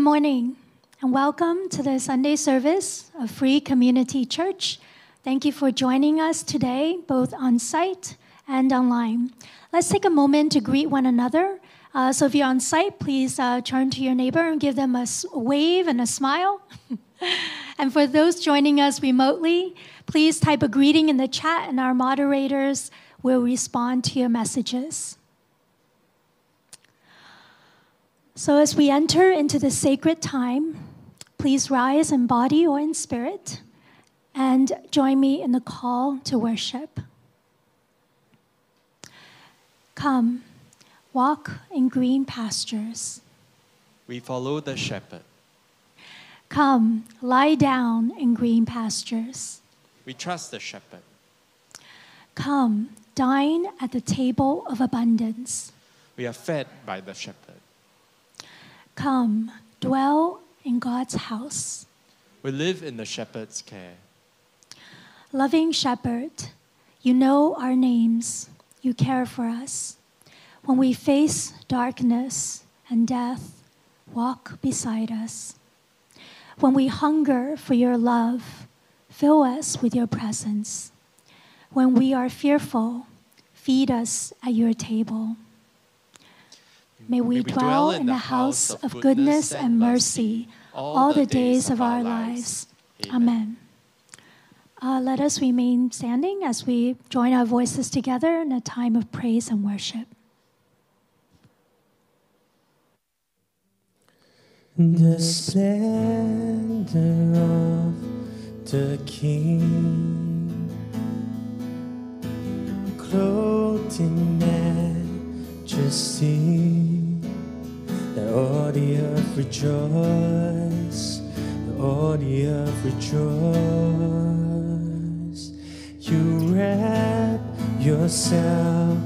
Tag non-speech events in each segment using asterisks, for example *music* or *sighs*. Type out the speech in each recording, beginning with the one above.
Good morning and welcome to the Sunday service of Free Community Church. Thank you for joining us today, both on site and online. Let's take a moment to greet one another. Uh, so, if you're on site, please uh, turn to your neighbor and give them a wave and a smile. *laughs* and for those joining us remotely, please type a greeting in the chat, and our moderators will respond to your messages. So, as we enter into the sacred time, please rise in body or in spirit and join me in the call to worship. Come, walk in green pastures. We follow the shepherd. Come, lie down in green pastures. We trust the shepherd. Come, dine at the table of abundance. We are fed by the shepherd. Come, dwell in God's house. We live in the shepherd's care. Loving shepherd, you know our names, you care for us. When we face darkness and death, walk beside us. When we hunger for your love, fill us with your presence. When we are fearful, feed us at your table. May we, dwell in the house of goodness and mercy all the days of our lives. Amen. Uh, let us remain standing as we join our voices together in a time of praise and worship. The splendor of the King, clothed in majesty all the earth rejoice, all the earth rejoice. You wrap yourself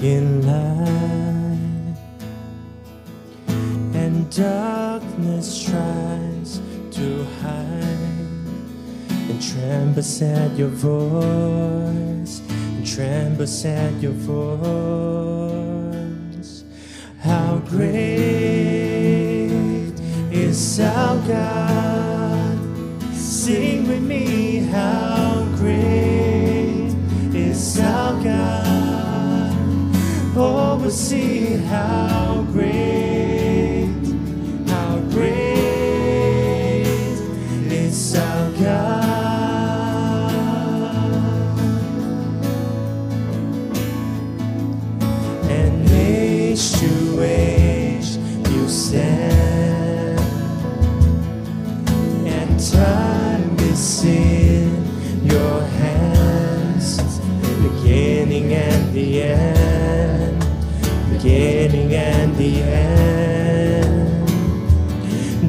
in light, and darkness tries to hide, and trembles at your voice, and trembles at your voice. How great is our God. Sing with me, how great is our God. Oh, we'll see how great,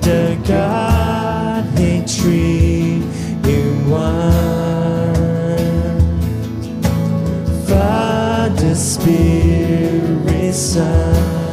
The Godhead tree in one, Father, Spirit, Son,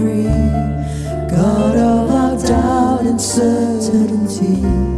free, God of our doubt and certainty,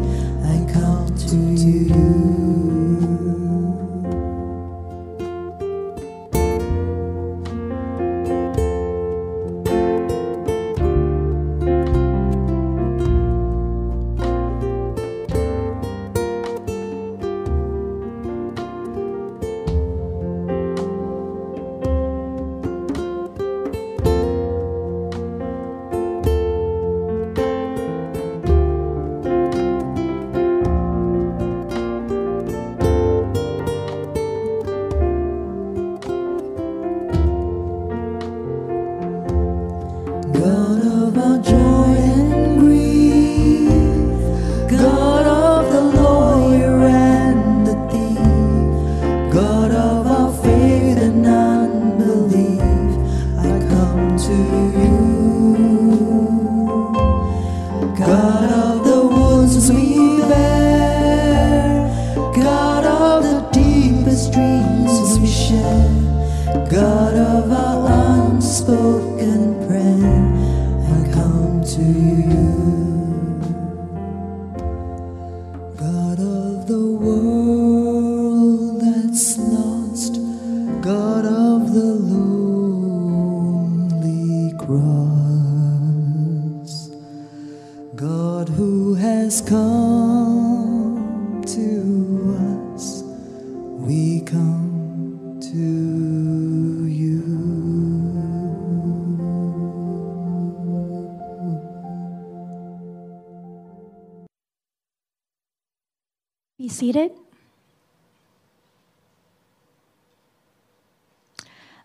seated.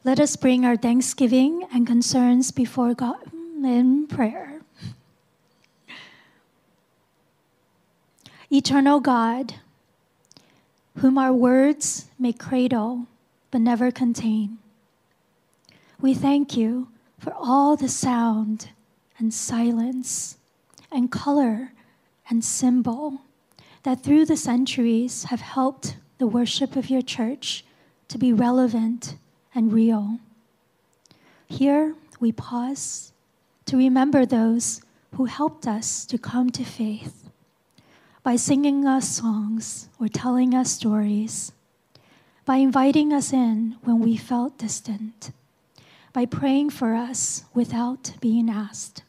Let us bring our thanksgiving and concerns before God in prayer. Eternal God, whom our words may cradle but never contain, we thank you for all the sound and silence and color and symbol that through the centuries have helped the worship of your church to be relevant and real. Here we pause to remember those who helped us to come to faith by singing us songs or telling us stories, by inviting us in when we felt distant, by praying for us without being asked.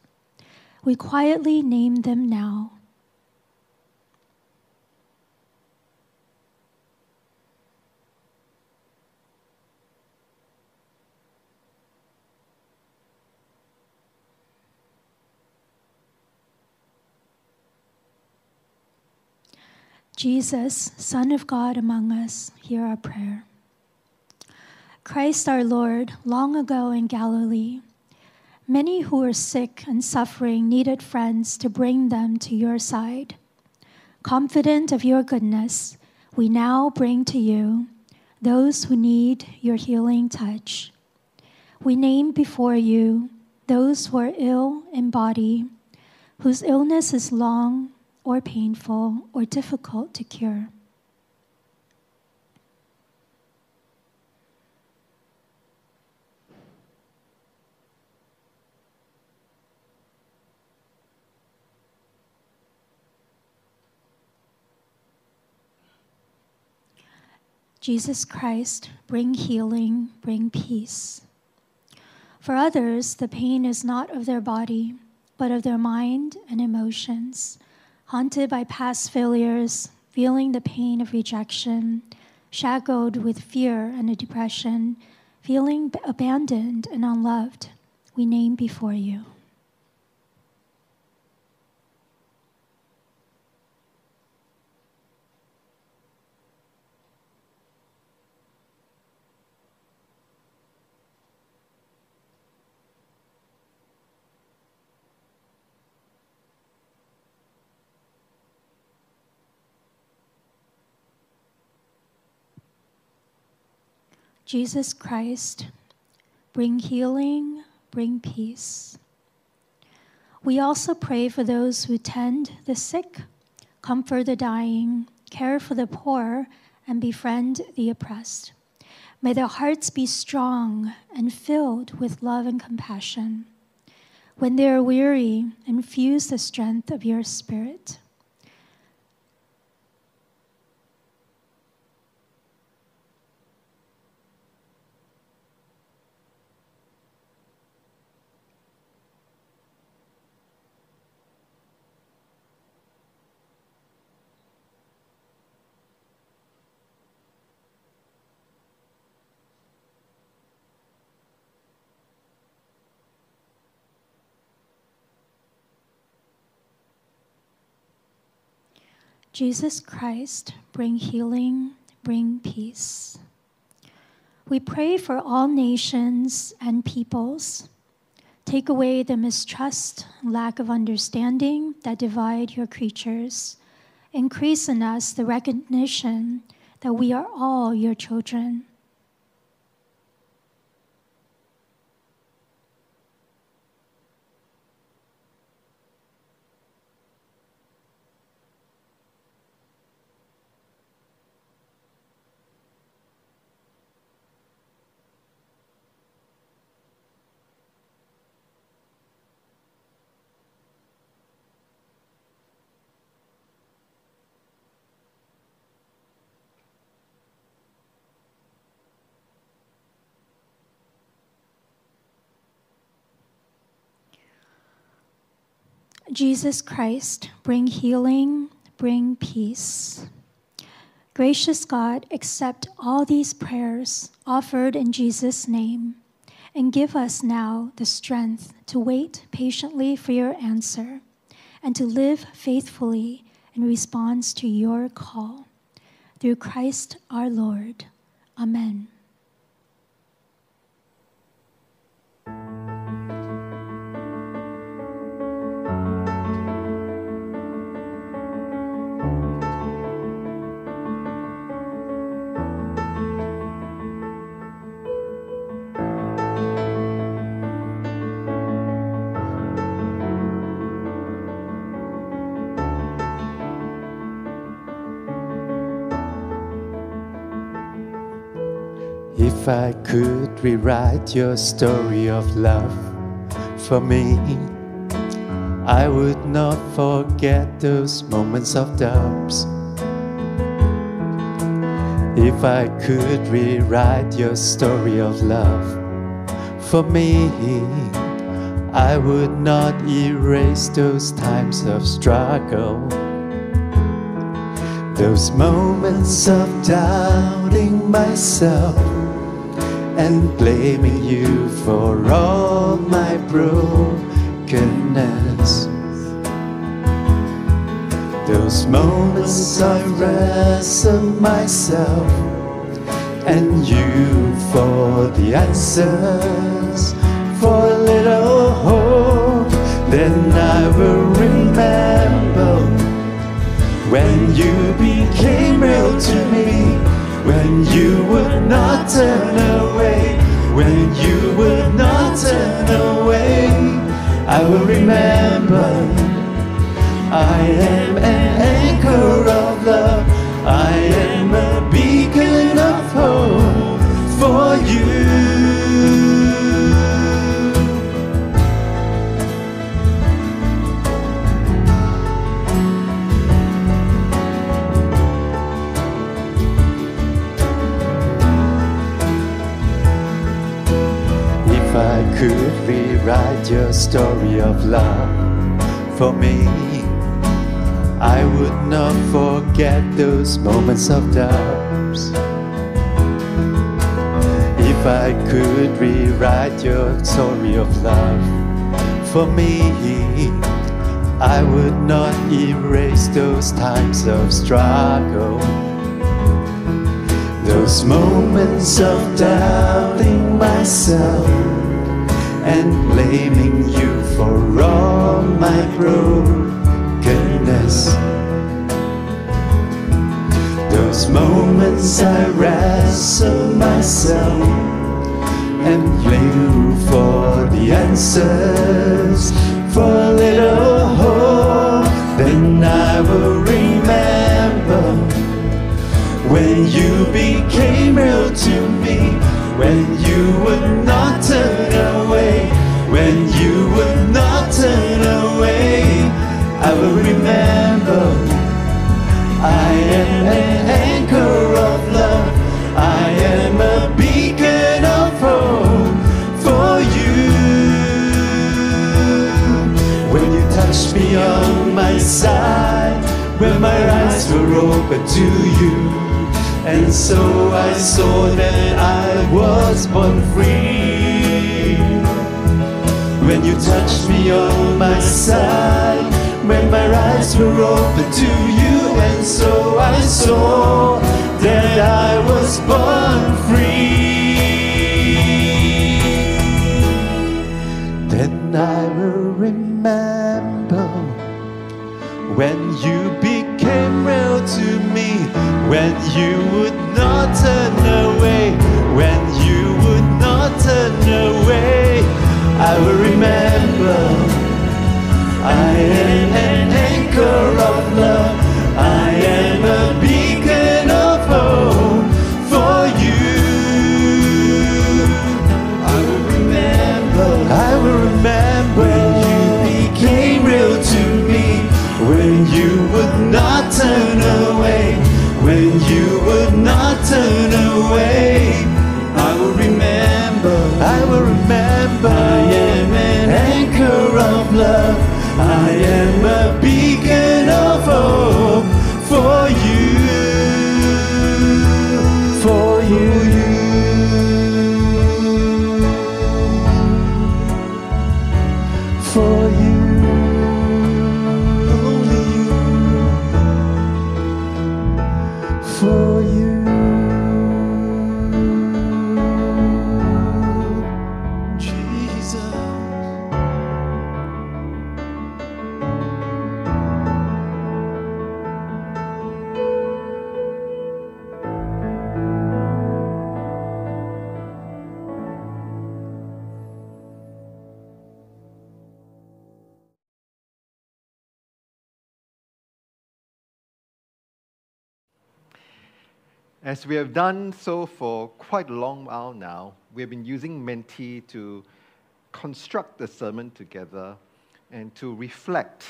We quietly name them now. Jesus, Son of God among us, hear our prayer. Christ our Lord, long ago in Galilee, many who were sick and suffering needed friends to bring them to your side. Confident of your goodness, we now bring to you those who need your healing touch. We name before you those who are ill in body, whose illness is long or painful or difficult to cure. Jesus Christ, bring healing, bring peace. For others, the pain is not of their body, but of their mind and emotions, haunted by past failures, feeling the pain of rejection, shackled with fear and a depression, feeling abandoned and unloved, we name before you. Jesus Christ, bring healing, bring peace. We also pray for those who tend the sick, comfort the dying, care for the poor, and befriend the oppressed. May their hearts be strong and filled with love and compassion. When they are weary, infuse the strength of your spirit. Jesus Christ, bring healing, bring peace. We pray for all nations and peoples. Take away the mistrust, lack of understanding that divide your creatures. Increase in us the recognition that we are all your children. Jesus Christ, bring healing, bring peace. Gracious God, accept all these prayers offered in Jesus' name and give us now the strength to wait patiently for your answer and to live faithfully in response to your call. through Christ our Lord. Amen. I could rewrite your story of love for me, I would not forget those moments of doubts. If I could rewrite your story of love for me, I would not erase those times of struggle. Those moments of doubting myself and blaming you for all my brokenness. Those moments I ransom myself and you for the answers, for a little hope. Then I will remember when you became real to me, when you would not turn away, when you would not turn away, I will remember. I am an anchor of love, I am a beacon of hope for you. Your story of love for me, I would not forget those moments of doubts. If I could rewrite your story of love for me, I would not erase those times of struggle. Those moments of doubting myself and blaming you for all my brokenness. Those moments I wrestle myself and blame you for the answers, for a little hope. Then I will remember when you became real to me, when you would not turn when you would not turn away, I will remember. I am an anchor of love, I am a beacon of hope for you. When you touched me on my side, when my eyes were open to you. And so I saw that I was born free. When you touched me on my side, when my eyes were open to you, and so I saw that I was born free. Then I will remember when you became real to me, when you would not turn away, when you would not turn away, I will remember. I am an anchor of love, I am a beacon of hope for you. I will remember, I will remember when you became real to me, when you would not turn away, when you would not turn away. I will remember, I will remember. Of love, I am a beacon As we have done so for quite a long while now, we have been using Menti to construct the sermon together and to reflect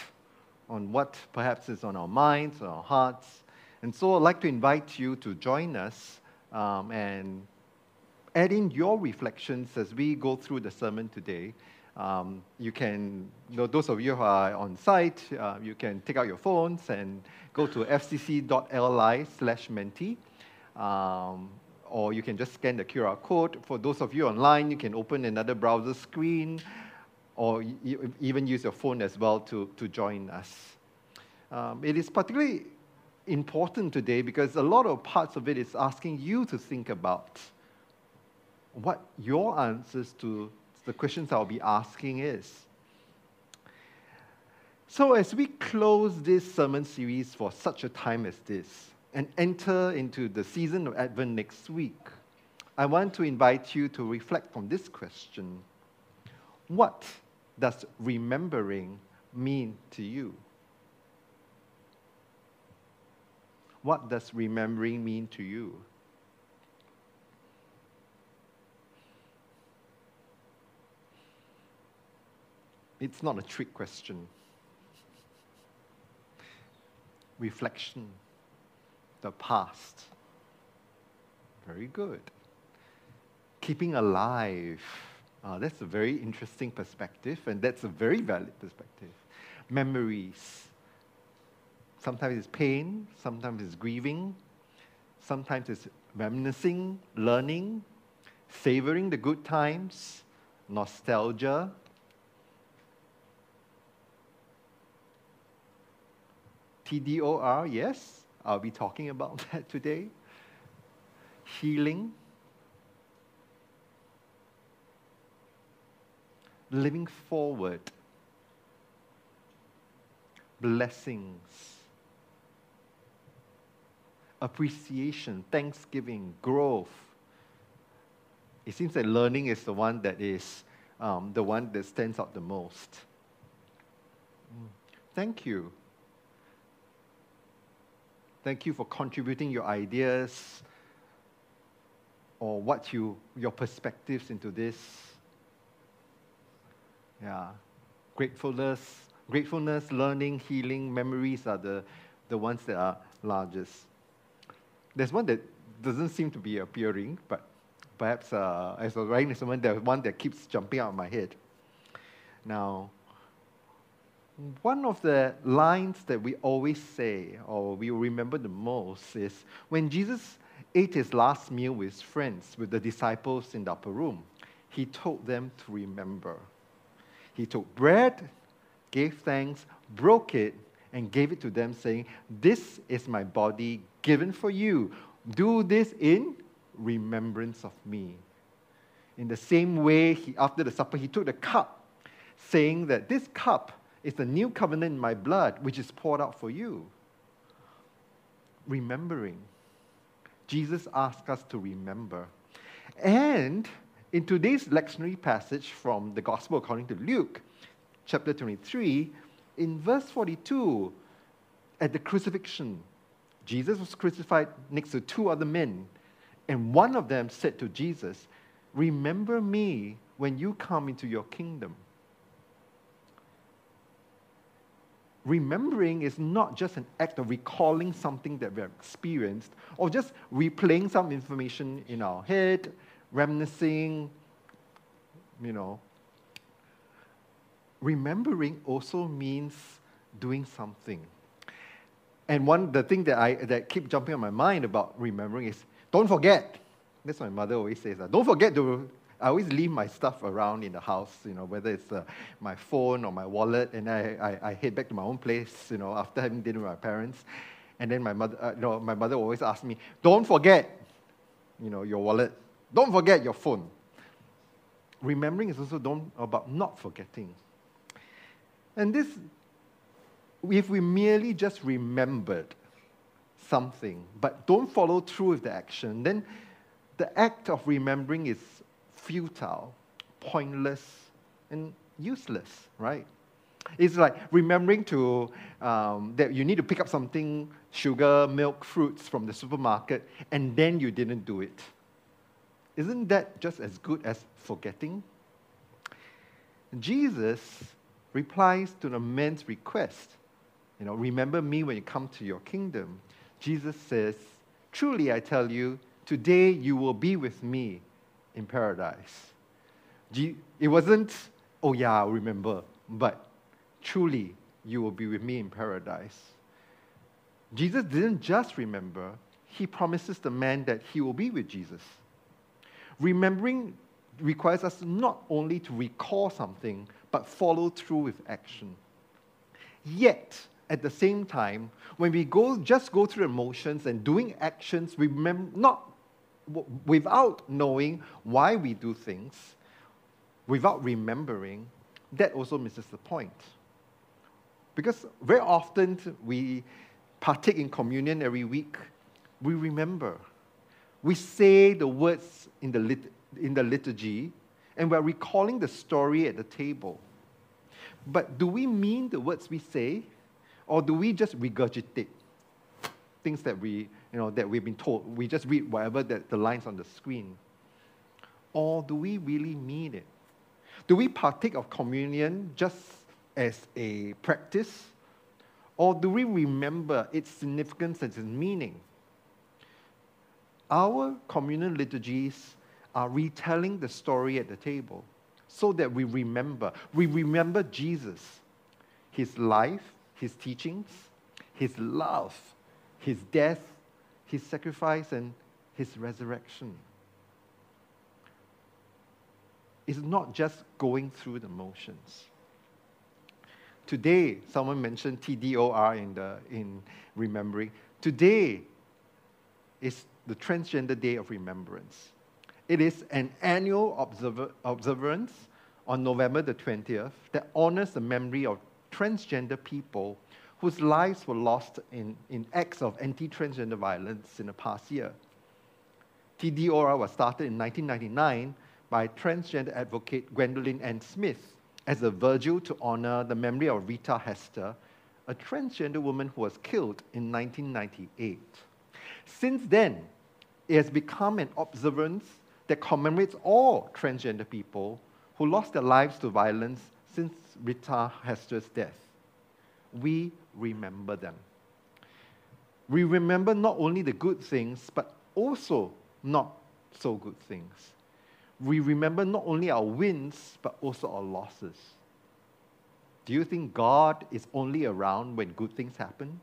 on what perhaps is on our minds, on our hearts. And so I'd like to invite you to join us um, and add in your reflections as we go through the sermon today. Um, you can, you know, those of you who are on site, uh, you can take out your phones and go to fcc.li slash menti. Um, or you can just scan the QR code. For those of you online, you can open another browser screen or even use your phone as well to, to join us. Um, it is particularly important today because a lot of parts of it is asking you to think about what your answers to the questions I'll be asking is. So, as we close this sermon series for such a time as this and enter into the season of Advent next week, I want to invite you to reflect on this question What does remembering mean to you? What does remembering mean to you? It's not a trick question. Reflection, the past. Very good. Keeping alive. Ah, that's a very interesting perspective, and that's a very valid perspective. Memories. Sometimes it's pain, sometimes it's grieving, sometimes it's reminiscing, learning, savoring the good times, nostalgia, TDOR, yes, I'll be talking about *laughs* that today. Healing, living forward, blessings, appreciation, thanksgiving, growth. It seems that learning is the one that is um, the one that stands out the most. Mm. Thank you. Thank you for contributing your ideas or what you your perspectives into this. Yeah. Gratefulness, gratefulness, learning, healing, memories are the, the ones that are largest. There's one that doesn't seem to be appearing, but perhaps uh, as was writing one, there's one that keeps jumping out of my head. Now, one of the lines that we always say, or we remember the most, is when Jesus ate his last meal with his friends, with the disciples in the upper room, he told them to remember. He took bread, gave thanks, broke it, and gave it to them, saying, This is my body given for you. Do this in remembrance of me. In the same way, he, after the supper, he took the cup, saying that this cup is the new covenant in my blood, which is poured out for you. Remembering. Jesus asked us to remember. And in today's lectionary passage from the Gospel according to Luke, chapter 23, in verse 42, at the crucifixion, Jesus was crucified next to two other men, and one of them said to Jesus, Remember me when you come into your kingdom. Remembering is not just an act of recalling something that we have experienced or just replaying some information in our head, reminiscing, you know. Remembering also means doing something. And one the thing that I that keep jumping on my mind about remembering is don't forget. That's what my mother always says. Ah, don't forget to I always leave my stuff around in the house, you know, whether it's uh, my phone or my wallet, and I, I, I, head back to my own place, you know, after having dinner with my parents. And then my mother, uh, no, my mother always asked me, don't forget, you know, your wallet. Don't forget your phone. Remembering is also don't, about not forgetting. And this, if we merely just remembered something, but don't follow through with the action, then the act of remembering is futile, pointless, and useless, right? It's like remembering to um, that you need to pick up something, sugar, milk, fruits from the supermarket, and then you didn't do it. Isn't that just as good as forgetting? Jesus replies to the man's request. You know, remember me when you come to your kingdom. Jesus says, Truly I tell you, today you will be with me in paradise. It wasn't, oh yeah, I'll remember, but truly you will be with me in paradise. Jesus didn't just remember, he promises the man that he will be with Jesus. Remembering requires us not only to recall something, but follow through with action. Yet, at the same time, when we go just go through emotions and doing actions, we remember not without knowing why we do things, without remembering, that also misses the point. Because very often we partake in communion every week, we remember. We say the words in the, lit- in the liturgy, and we're recalling the story at the table. But do we mean the words we say, or do we just regurgitate things that we, you know, that we've been told? We just read whatever that the lines on the screen. Or do we really mean it? Do we partake of communion just as a practice? Or do we remember its significance and its meaning? Our communal liturgies are retelling the story at the table so that we remember. We remember Jesus, his life, his teachings, his love, his death, his sacrifice, and his resurrection. It's not just going through the motions. Today, someone mentioned TDOR in, the, in remembering. Today is the Transgender Day of Remembrance. It is an annual observer, observance on November the 20th that honors the memory of transgender people whose lives were lost in, in acts of anti transgender violence in the past year. TDOR was started in 1999 by transgender advocate Gwendolyn Ann Smith as a vigil to honor the memory of Rita Hester, a transgender woman who was killed in 1998. Since then, it has become an observance that commemorates all transgender people who lost their lives to violence since Rita Hester's death. We remember them. We remember not only the good things, but also not so good things. We remember not only our wins, but also our losses. Do you think God is only around when good things happen?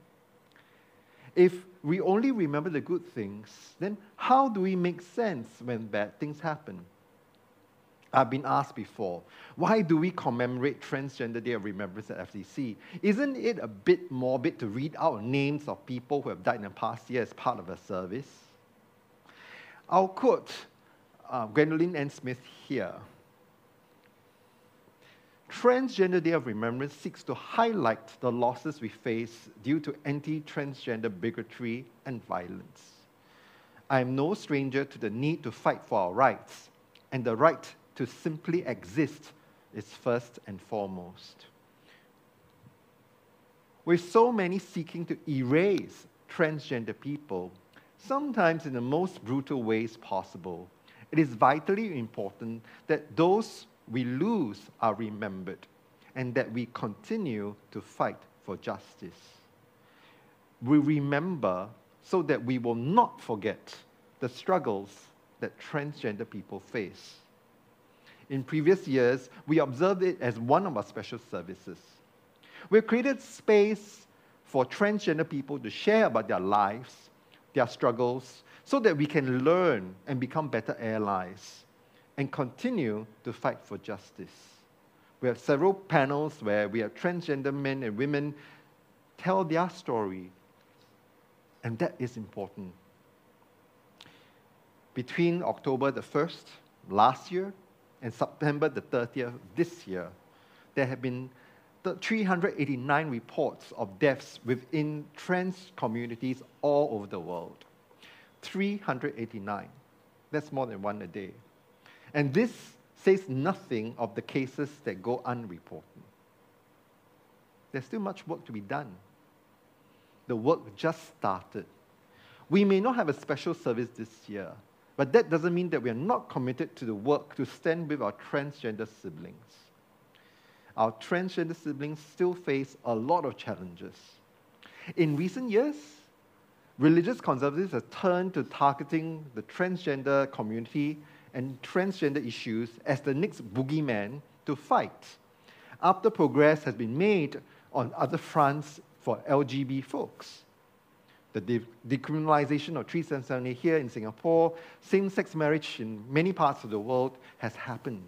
If we only remember the good things, then how do we make sense when bad things happen? I've been asked before, why do we commemorate Transgender Day of Remembrance at FCC? Isn't it a bit morbid to read out names of people who have died in the past year as part of a service? I'll quote uh, Gwendolyn Ann Smith here. Transgender Day of Remembrance seeks to highlight the losses we face due to anti transgender bigotry and violence. I am no stranger to the need to fight for our rights, and the right to simply exist is first and foremost. With so many seeking to erase transgender people, sometimes in the most brutal ways possible, it is vitally important that those we lose are remembered and that we continue to fight for justice. We remember so that we will not forget the struggles that transgender people face. In previous years, we observed it as one of our special services. We've created space for transgender people to share about their lives, their struggles, so that we can learn and become better allies and continue to fight for justice. We have several panels where we have transgender men and women tell their story, And that is important. Between October the 1st last year and September the 30th this year, there have been 389 reports of deaths within trans communities all over the world. 389. That's more than one a day. And this says nothing of the cases that go unreported. There's still much work to be done. The work just started. We may not have a special service this year, but that doesn't mean that we are not committed to the work to stand with our transgender siblings. Our transgender siblings still face a lot of challenges. In recent years, religious conservatives have turned to targeting the transgender community and transgender issues as the next boogeyman to fight. After progress has been made on other fronts for LGB folks, the de- decriminalization of 377 here in Singapore, same sex marriage in many parts of the world has happened.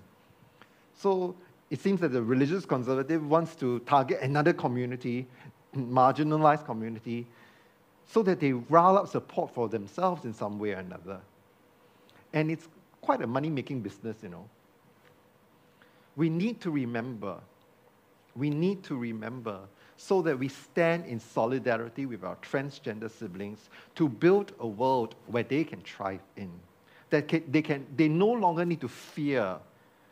So it seems that the religious conservative wants to target another community, *clears throat* marginalized community, so that they rile up support for themselves in some way or another. And it's quite a money making business, you know. We need to remember, we need to remember so that we stand in solidarity with our transgender siblings to build a world where they can thrive in. That can, they, can, they no longer need to fear.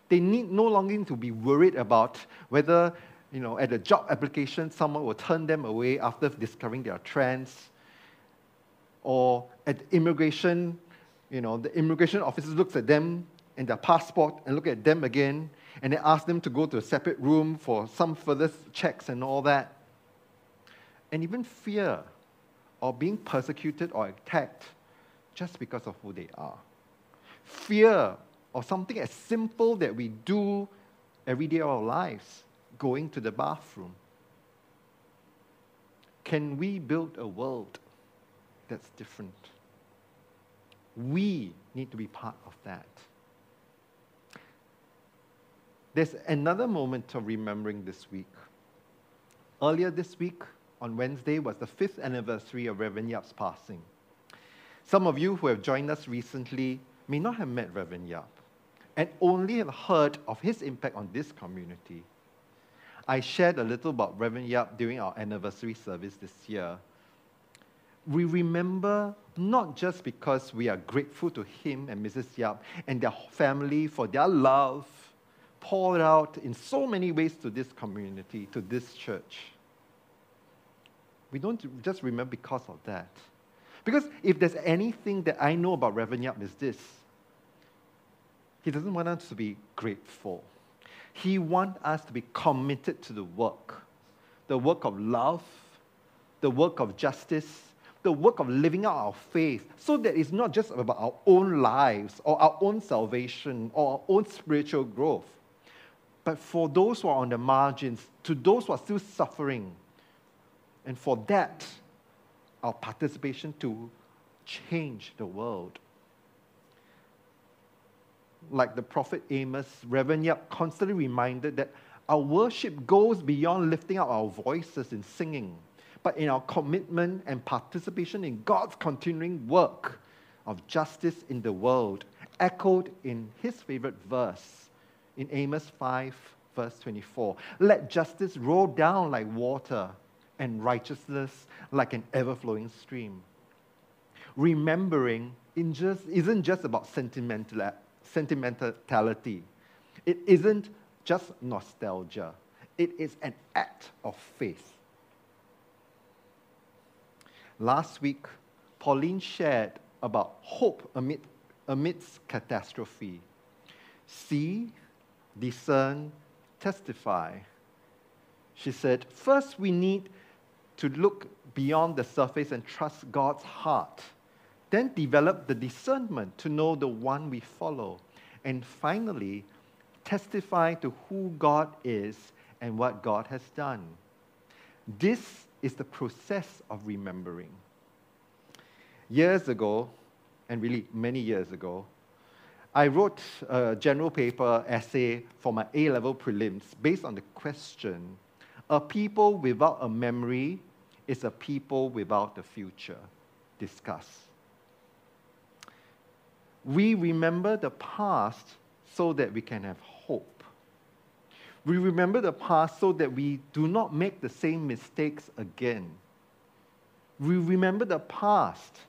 They need no longer need to be worried about whether, you know, at a job application, someone will turn them away after discovering they are trans. Or at immigration, you know, the immigration officer looks at them and their passport and look at them again and they ask them to go to a separate room for some further checks and all that. And even fear of being persecuted or attacked just because of who they are. Fear of something as simple that we do every day of our lives, going to the bathroom. Can we build a world that's different? We need to be part of that. There's another moment of remembering this week. Earlier this week, on Wednesday, was the fifth anniversary of Reverend Yap's passing. Some of you who have joined us recently may not have met Reverend Yap and only have heard of his impact on this community. I shared a little about Reverend Yap during our anniversary service this year. We remember not just because we are grateful to him and Mrs. Yap and their family for their love poured out in so many ways to this community, to this church. We don't just remember because of that. Because if there's anything that I know about Reverend Yap is this he doesn't want us to be grateful. He wants us to be committed to the work the work of love, the work of justice, the work of living out our faith, so that it's not just about our own lives or our own salvation or our own spiritual growth, but for those who are on the margins, to those who are still suffering. And for that, our participation to change the world like the prophet Amos, Reverend Yap constantly reminded that our worship goes beyond lifting up our voices in singing, but in our commitment and participation in God's continuing work of justice in the world, echoed in his favorite verse in Amos 5, verse 24. Let justice roll down like water and righteousness like an ever flowing stream. Remembering isn't just about sentimental sentimentality. It isn't just nostalgia, it is an act of faith. Last week, Pauline shared about hope amid, amidst catastrophe. See, discern, testify. She said, first we need to look beyond the surface and trust God's heart then develop the discernment to know the one we follow. And finally, testify to who God is and what God has done. This is the process of remembering. Years ago, and really many years ago, I wrote a general paper essay for my A level prelims based on the question A people without a memory is a people without a future. discuss. We remember the past so that we can have hope. We remember the past so that we do not make the same mistakes again. We remember the past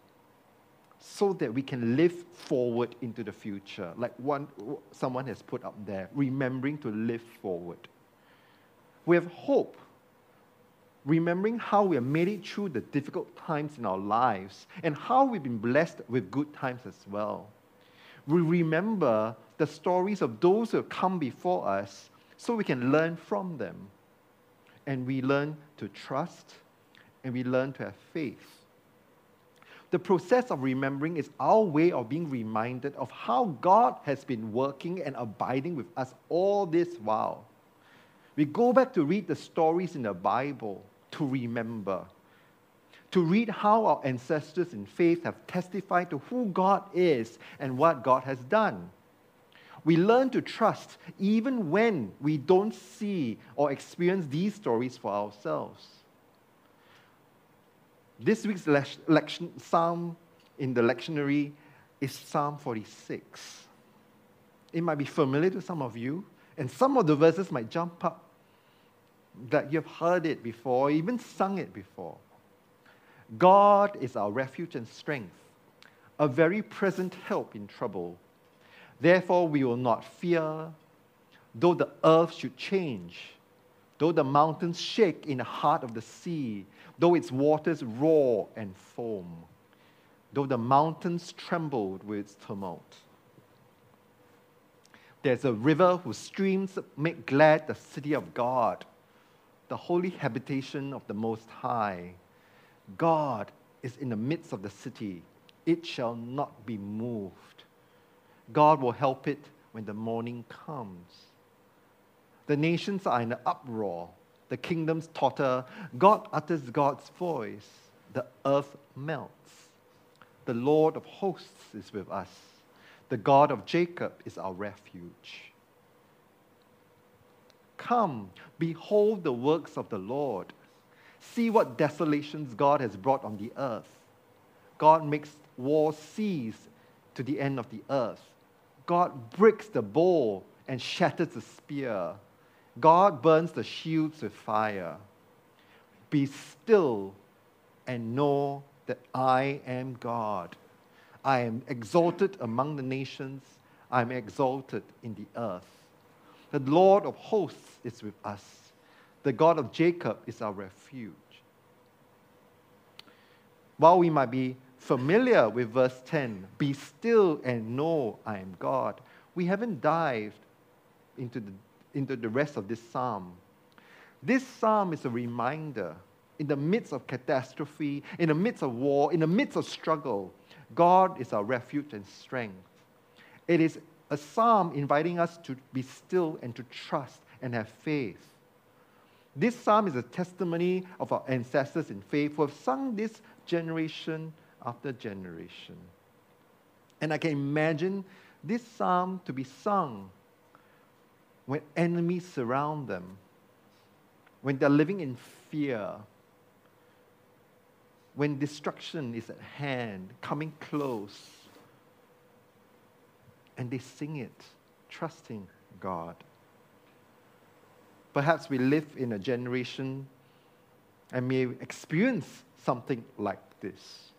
so that we can live forward into the future, like one, someone has put up there, remembering to live forward. We have hope, remembering how we have made it through the difficult times in our lives and how we've been blessed with good times as well. We remember the stories of those who have come before us so we can learn from them. And we learn to trust and we learn to have faith. The process of remembering is our way of being reminded of how God has been working and abiding with us all this while. We go back to read the stories in the Bible to remember, to read how our ancestors in faith have testified to who God is and what God has done. We learn to trust even when we don't see or experience these stories for ourselves. This week's lection, psalm in the lectionary is Psalm 46. It might be familiar to some of you, and some of the verses might jump up that you've heard it before, even sung it before. God is our refuge and strength, a very present help in trouble. Therefore, we will not fear, though the earth should change, though the mountains shake in the heart of the sea, though its waters roar and foam, though the mountains trembled with its tumult. There's a river whose streams make glad the city of God, the holy habitation of the Most High. God is in the midst of the city, it shall not be moved. God will help it when the morning comes. The nations are in an uproar the kingdoms totter. God utters God's voice. The earth melts. The Lord of hosts is with us. The God of Jacob is our refuge. Come, behold the works of the Lord. See what desolations God has brought on the earth. God makes war cease to the end of the earth. God breaks the bow and shatters the spear. God burns the shields with fire. Be still and know that I am God. I am exalted among the nations. I am exalted in the earth. The Lord of hosts is with us. The God of Jacob is our refuge. While we might be familiar with verse 10, be still and know I am God, we haven't dived into the into the rest of this psalm. This psalm is a reminder in the midst of catastrophe, in the midst of war, in the midst of struggle, God is our refuge and strength. It is a psalm inviting us to be still and to trust and have faith. This psalm is a testimony of our ancestors in faith who have sung this generation after generation. And I can imagine this psalm to be sung when enemies surround them, when they're living in fear, when destruction is at hand, coming close, and they sing it, trusting God. Perhaps we live in a generation and may experience something like this.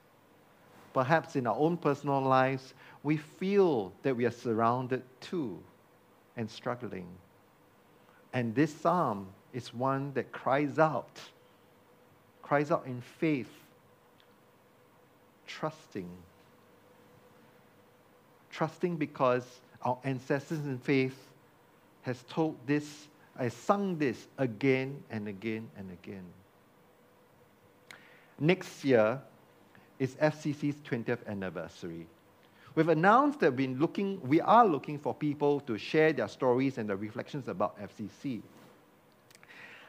Perhaps in our own personal lives, we feel that we are surrounded too and struggling. And this psalm is one that cries out, cries out in faith, trusting. Trusting because our ancestors in faith has told this, has sung this again and again and again. Next year is FCC's 20th anniversary. We've announced that we've looking, we are looking for people to share their stories and their reflections about FCC.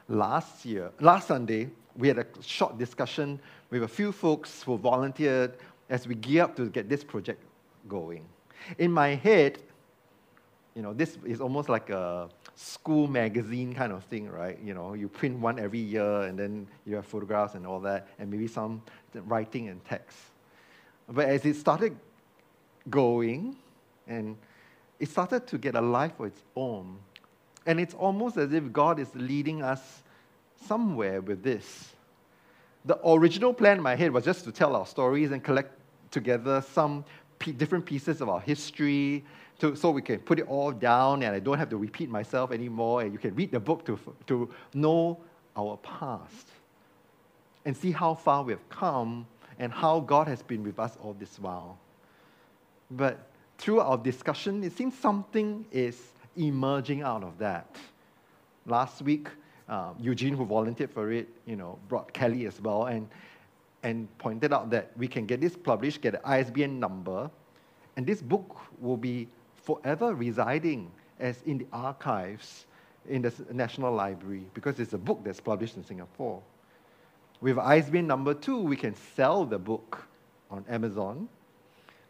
Last year, last Sunday, we had a short discussion with a few folks who volunteered as we gear up to get this project going. In my head, you know, this is almost like a school magazine kind of thing, right? You know, you print one every year and then you have photographs and all that, and maybe some writing and text. But as it started going, and it started to get a life of its own, and it's almost as if God is leading us somewhere with this. The original plan in my head was just to tell our stories and collect together some different pieces of our history to, so we can put it all down and I don't have to repeat myself anymore and you can read the book to, to know our past and see how far we've come and how God has been with us all this while. But through our discussion, it seems something is emerging out of that. Last week, um, Eugene, who volunteered for it, you know, brought Kelly as well and, and pointed out that we can get this published, get an ISBN number, and this book will be forever residing as in the archives in the National Library because it's a book that's published in Singapore. With ISBN number two, we can sell the book on Amazon.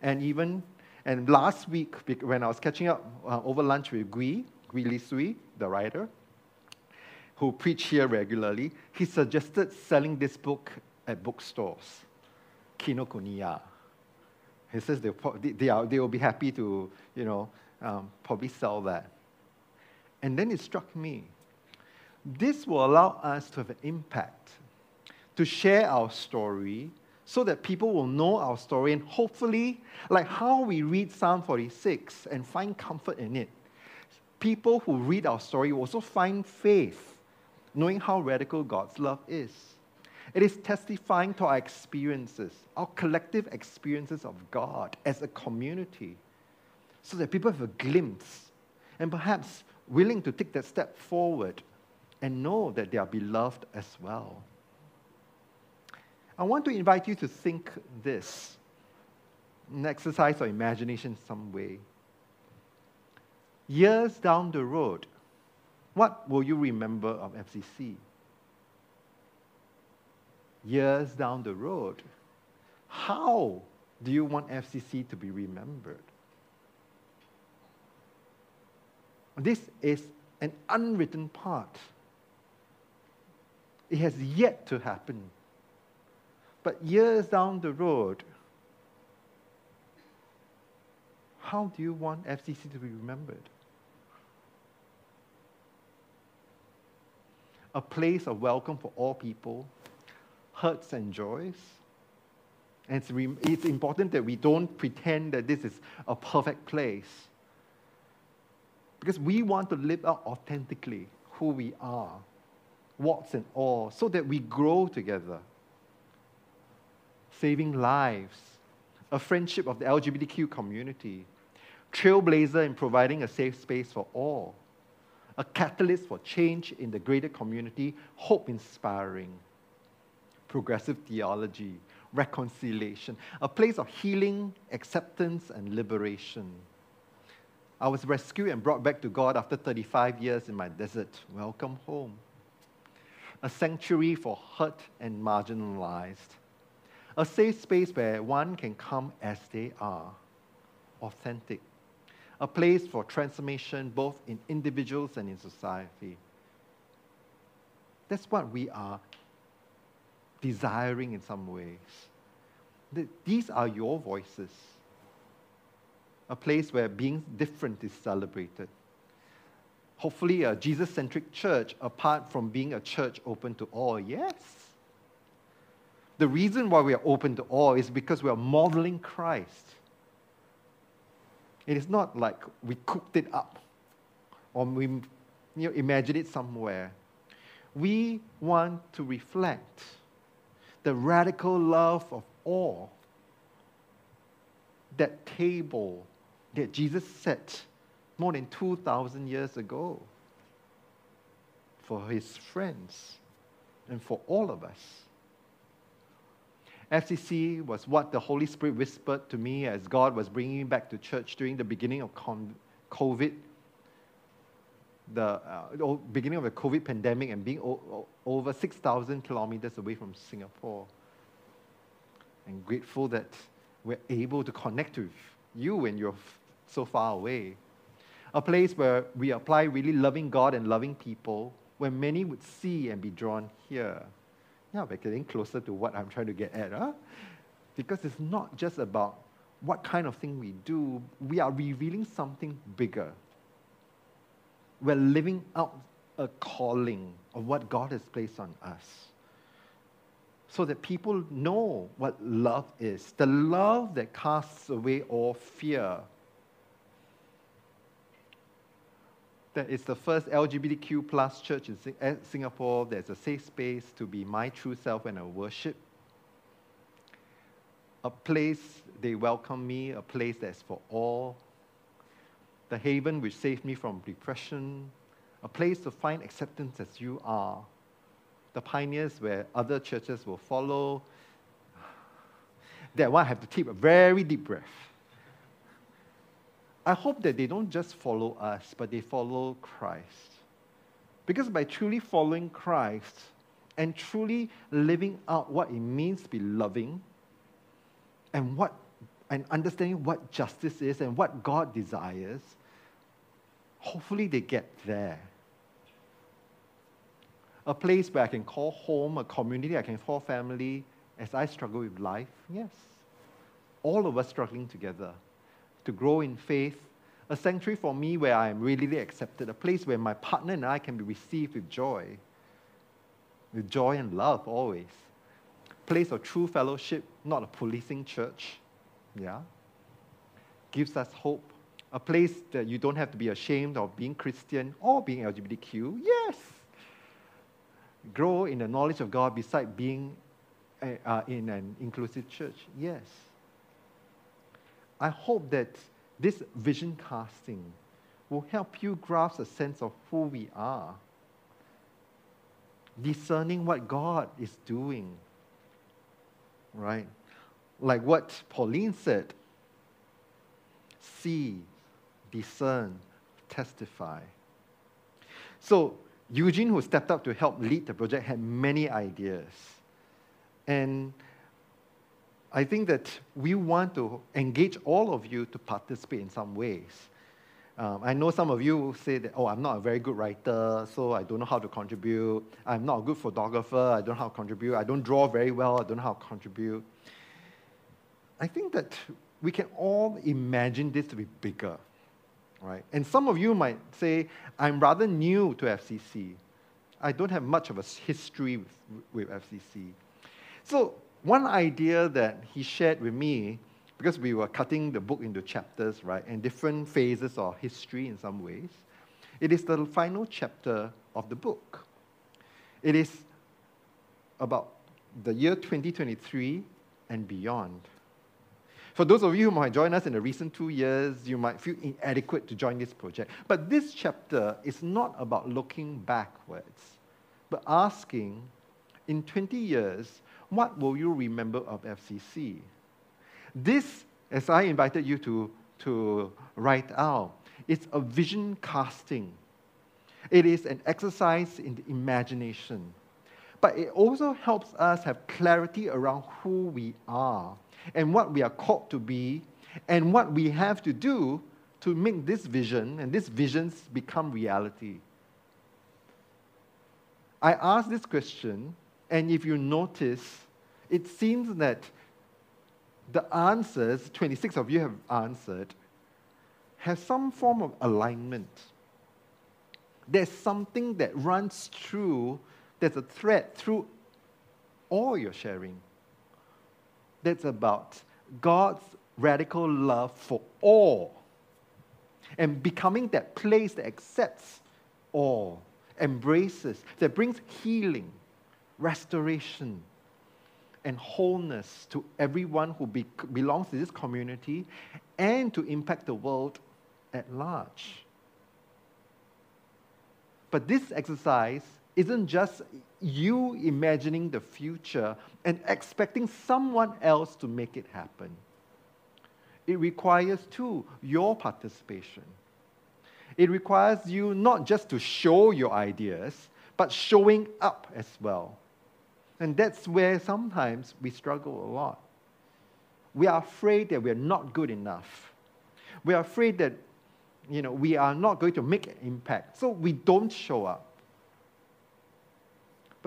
And even, and last week, when I was catching up uh, over lunch with Gwee, Gwee Li Sui, the writer, who preach here regularly, he suggested selling this book at bookstores, Kinokuniya. He says they, they, are, they will be happy to, you know, um, probably sell that. And then it struck me. This will allow us to have an impact to share our story so that people will know our story and hopefully, like how we read Psalm 46 and find comfort in it, people who read our story will also find faith, knowing how radical God's love is. It is testifying to our experiences, our collective experiences of God as a community, so that people have a glimpse and perhaps willing to take that step forward and know that they are beloved as well. I want to invite you to think this, an exercise of imagination some way. Years down the road, what will you remember of FCC? Years down the road, how do you want FCC to be remembered? This is an unwritten part. It has yet to happen. But years down the road, how do you want FCC to be remembered? A place of welcome for all people, hurts and joys. And it's, re- it's important that we don't pretend that this is a perfect place. Because we want to live out authentically who we are, what's and all, so that we grow together saving lives, a friendship of the LGBTQ community, trailblazer in providing a safe space for all, a catalyst for change in the greater community, hope inspiring, progressive theology, reconciliation, a place of healing, acceptance, and liberation. I was rescued and brought back to God after 35 years in my desert. Welcome home. A sanctuary for hurt and marginalized a safe space where one can come as they are, authentic. A place for transformation both in individuals and in society. That's what we are desiring in some ways. These are your voices. A place where being different is celebrated. Hopefully, a Jesus centric church, apart from being a church open to all, yes the reason why we are open to all is because we are modeling Christ. It is not like we cooked it up or we you know, imagine it somewhere. We want to reflect the radical love of all that table that Jesus set more than 2,000 years ago for his friends and for all of us. FCC was what the Holy Spirit whispered to me as God was bringing me back to church during the beginning of COVID, the uh, beginning of the COVID pandemic, and being over 6,000 kilometers away from Singapore. And grateful that we're able to connect with you when you're so far away. A place where we apply really loving God and loving people, where many would see and be drawn here. Yeah, we're getting closer to what I'm trying to get at. Huh? Because it's not just about what kind of thing we do, we are revealing something bigger. We're living out a calling of what God has placed on us. So that people know what love is the love that casts away all fear. That is the first LGBTQ plus church in eh, Singapore. There's a safe space to be my true self when I worship. A place they welcome me, a place that's for all. The haven which saved me from depression, a place to find acceptance as you are. The pioneers where other churches will follow. *sighs* That one I have to take a very deep breath. I hope that they don't just follow us, but they follow Christ. Because by truly following Christ and truly living out what it means to be loving and what and understanding what justice is and what God desires, hopefully they get there. A place where I can call home, a community I can call family as I struggle with life. Yes. All of us struggling together to grow in faith. A sanctuary for me where I am really accepted. A place where my partner and I can be received with joy. With joy and love always. Place of true fellowship, not a policing church. Yeah. Gives us hope. A place that you don't have to be ashamed of being Christian or being LGBTQ. Yes grow in the knowledge of God beside being uh, uh, in an inclusive church? Yes. I hope that this vision casting will help you grasp a sense of who we are, discerning what God is doing. Right? Like what Pauline said see, discern, testify. So, Eugene, who stepped up to help lead the project, had many ideas. And I think that we want to engage all of you to participate in some ways. Um, I know some of you say that, oh, I'm not a very good writer, so I don't know how to contribute. I'm not a good photographer, I don't know how to contribute. I don't draw very well, I don't know how to contribute. I think that we can all imagine this to be bigger right? And some of you might say, I'm rather new to FCC. I don't have much of a history with, with FCC. So one idea that he shared with me, because we were cutting the book into chapters, right, and different phases of history in some ways, it is the final chapter of the book. It is about the year 2023 and beyond. For those of you who might join us in the recent two years, you might feel inadequate to join this project. But this chapter is not about looking backwards, but asking, in 20 years, what will you remember of FCC? This, as I invited you to, to write out, it's a vision casting. It is an exercise in the imagination. But it also helps us have clarity around who we are and what we are called to be and what we have to do to make this vision and these visions become reality. I ask this question, and if you notice, it seems that the answers, 26 of you have answered, have some form of alignment. There's something that runs through, there's a thread through all your sharing that's about God's radical love for all and becoming that place that accepts all, embraces, that brings healing, restoration, and wholeness to everyone who be, belongs to this community and to impact the world at large. But this exercise isn't just you imagining the future and expecting someone else to make it happen. It requires, too, your participation. It requires you not just to show your ideas, but showing up as well. And that's where sometimes we struggle a lot. We are afraid that we're not good enough. We are afraid that you know, we are not going to make an impact, so we don't show up.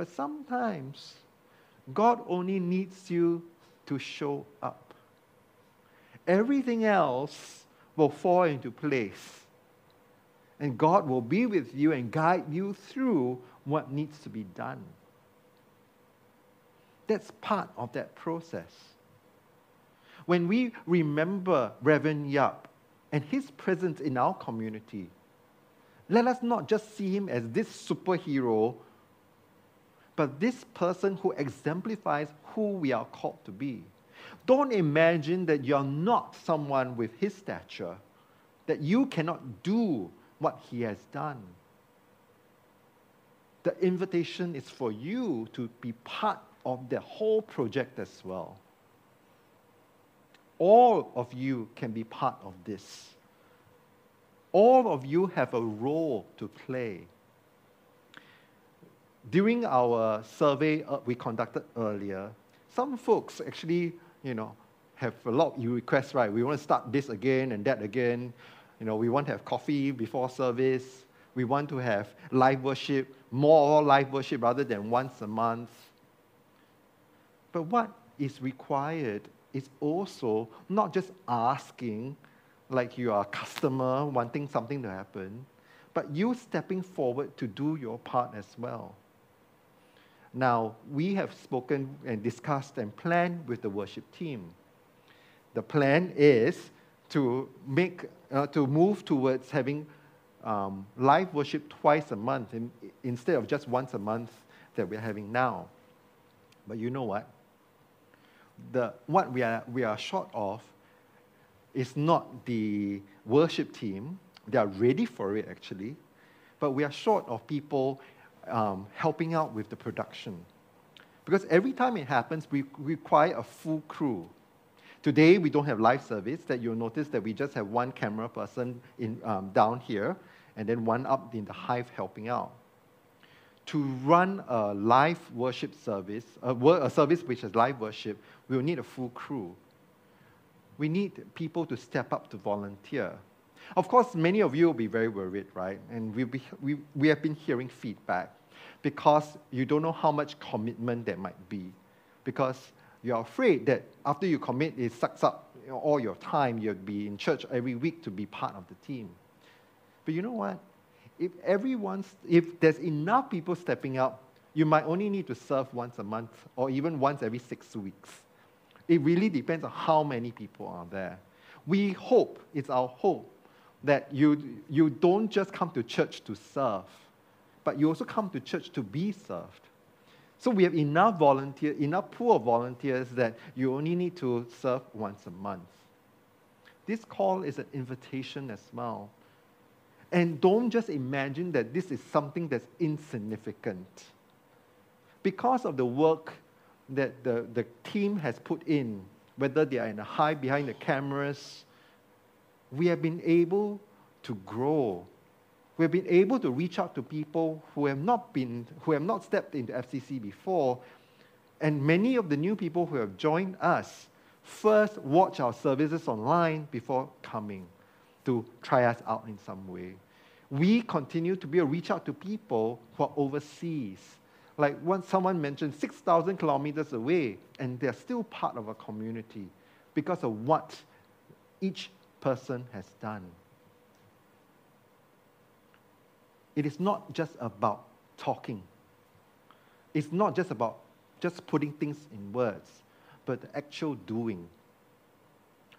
But sometimes God only needs you to show up. Everything else will fall into place. And God will be with you and guide you through what needs to be done. That's part of that process. When we remember Reverend Yap and his presence in our community, let us not just see him as this superhero, but this person who exemplifies who we are called to be. Don't imagine that you're not someone with his stature, that you cannot do what he has done. The invitation is for you to be part of the whole project as well. All of you can be part of this. All of you have a role to play. During our survey uh, we conducted earlier, some folks actually, you know, have a lot of requests, right? We want to start this again and that again. You know, we want to have coffee before service. We want to have live worship, more live worship rather than once a month. But what is required is also not just asking, like you are a customer wanting something to happen, but you stepping forward to do your part as well. Now, we have spoken and discussed and planned with the worship team. The plan is to make, uh, to move towards having um, live worship twice a month in, instead of just once a month that we're having now. But you know what? The, what we are, we are short of is not the worship team. They are ready for it actually. But we are short of people um, helping out with the production. Because every time it happens, we require a full crew. Today, we don't have live service, that you'll notice that we just have one camera person in, um, down here, and then one up in the hive helping out. To run a live worship service, a, a service which is live worship, we will need a full crew. We need people to step up to volunteer. Of course, many of you will be very worried, right? And we'll be, we, we have been hearing feedback because you don't know how much commitment there might be. Because you're afraid that after you commit, it sucks up all your time. You'll be in church every week to be part of the team. But you know what? If everyone's, if there's enough people stepping up, you might only need to serve once a month or even once every six weeks. It really depends on how many people are there. We hope, it's our hope, that you, you don't just come to church to serve, but you also come to church to be served. So we have enough volunteer, enough pool of volunteers that you only need to serve once a month. This call is an invitation as well. And don't just imagine that this is something that's insignificant. Because of the work that the, the team has put in, whether they are in a high behind the cameras, we have been able to grow. We've been able to reach out to people who have not been, who have not stepped into FCC before. And many of the new people who have joined us first watch our services online before coming to try us out in some way. We continue to be a reach out to people who are overseas. Like once someone mentioned 6,000 kilometers away, and they're still part of a community because of what each person has done. It is not just about talking. It's not just about just putting things in words, but the actual doing.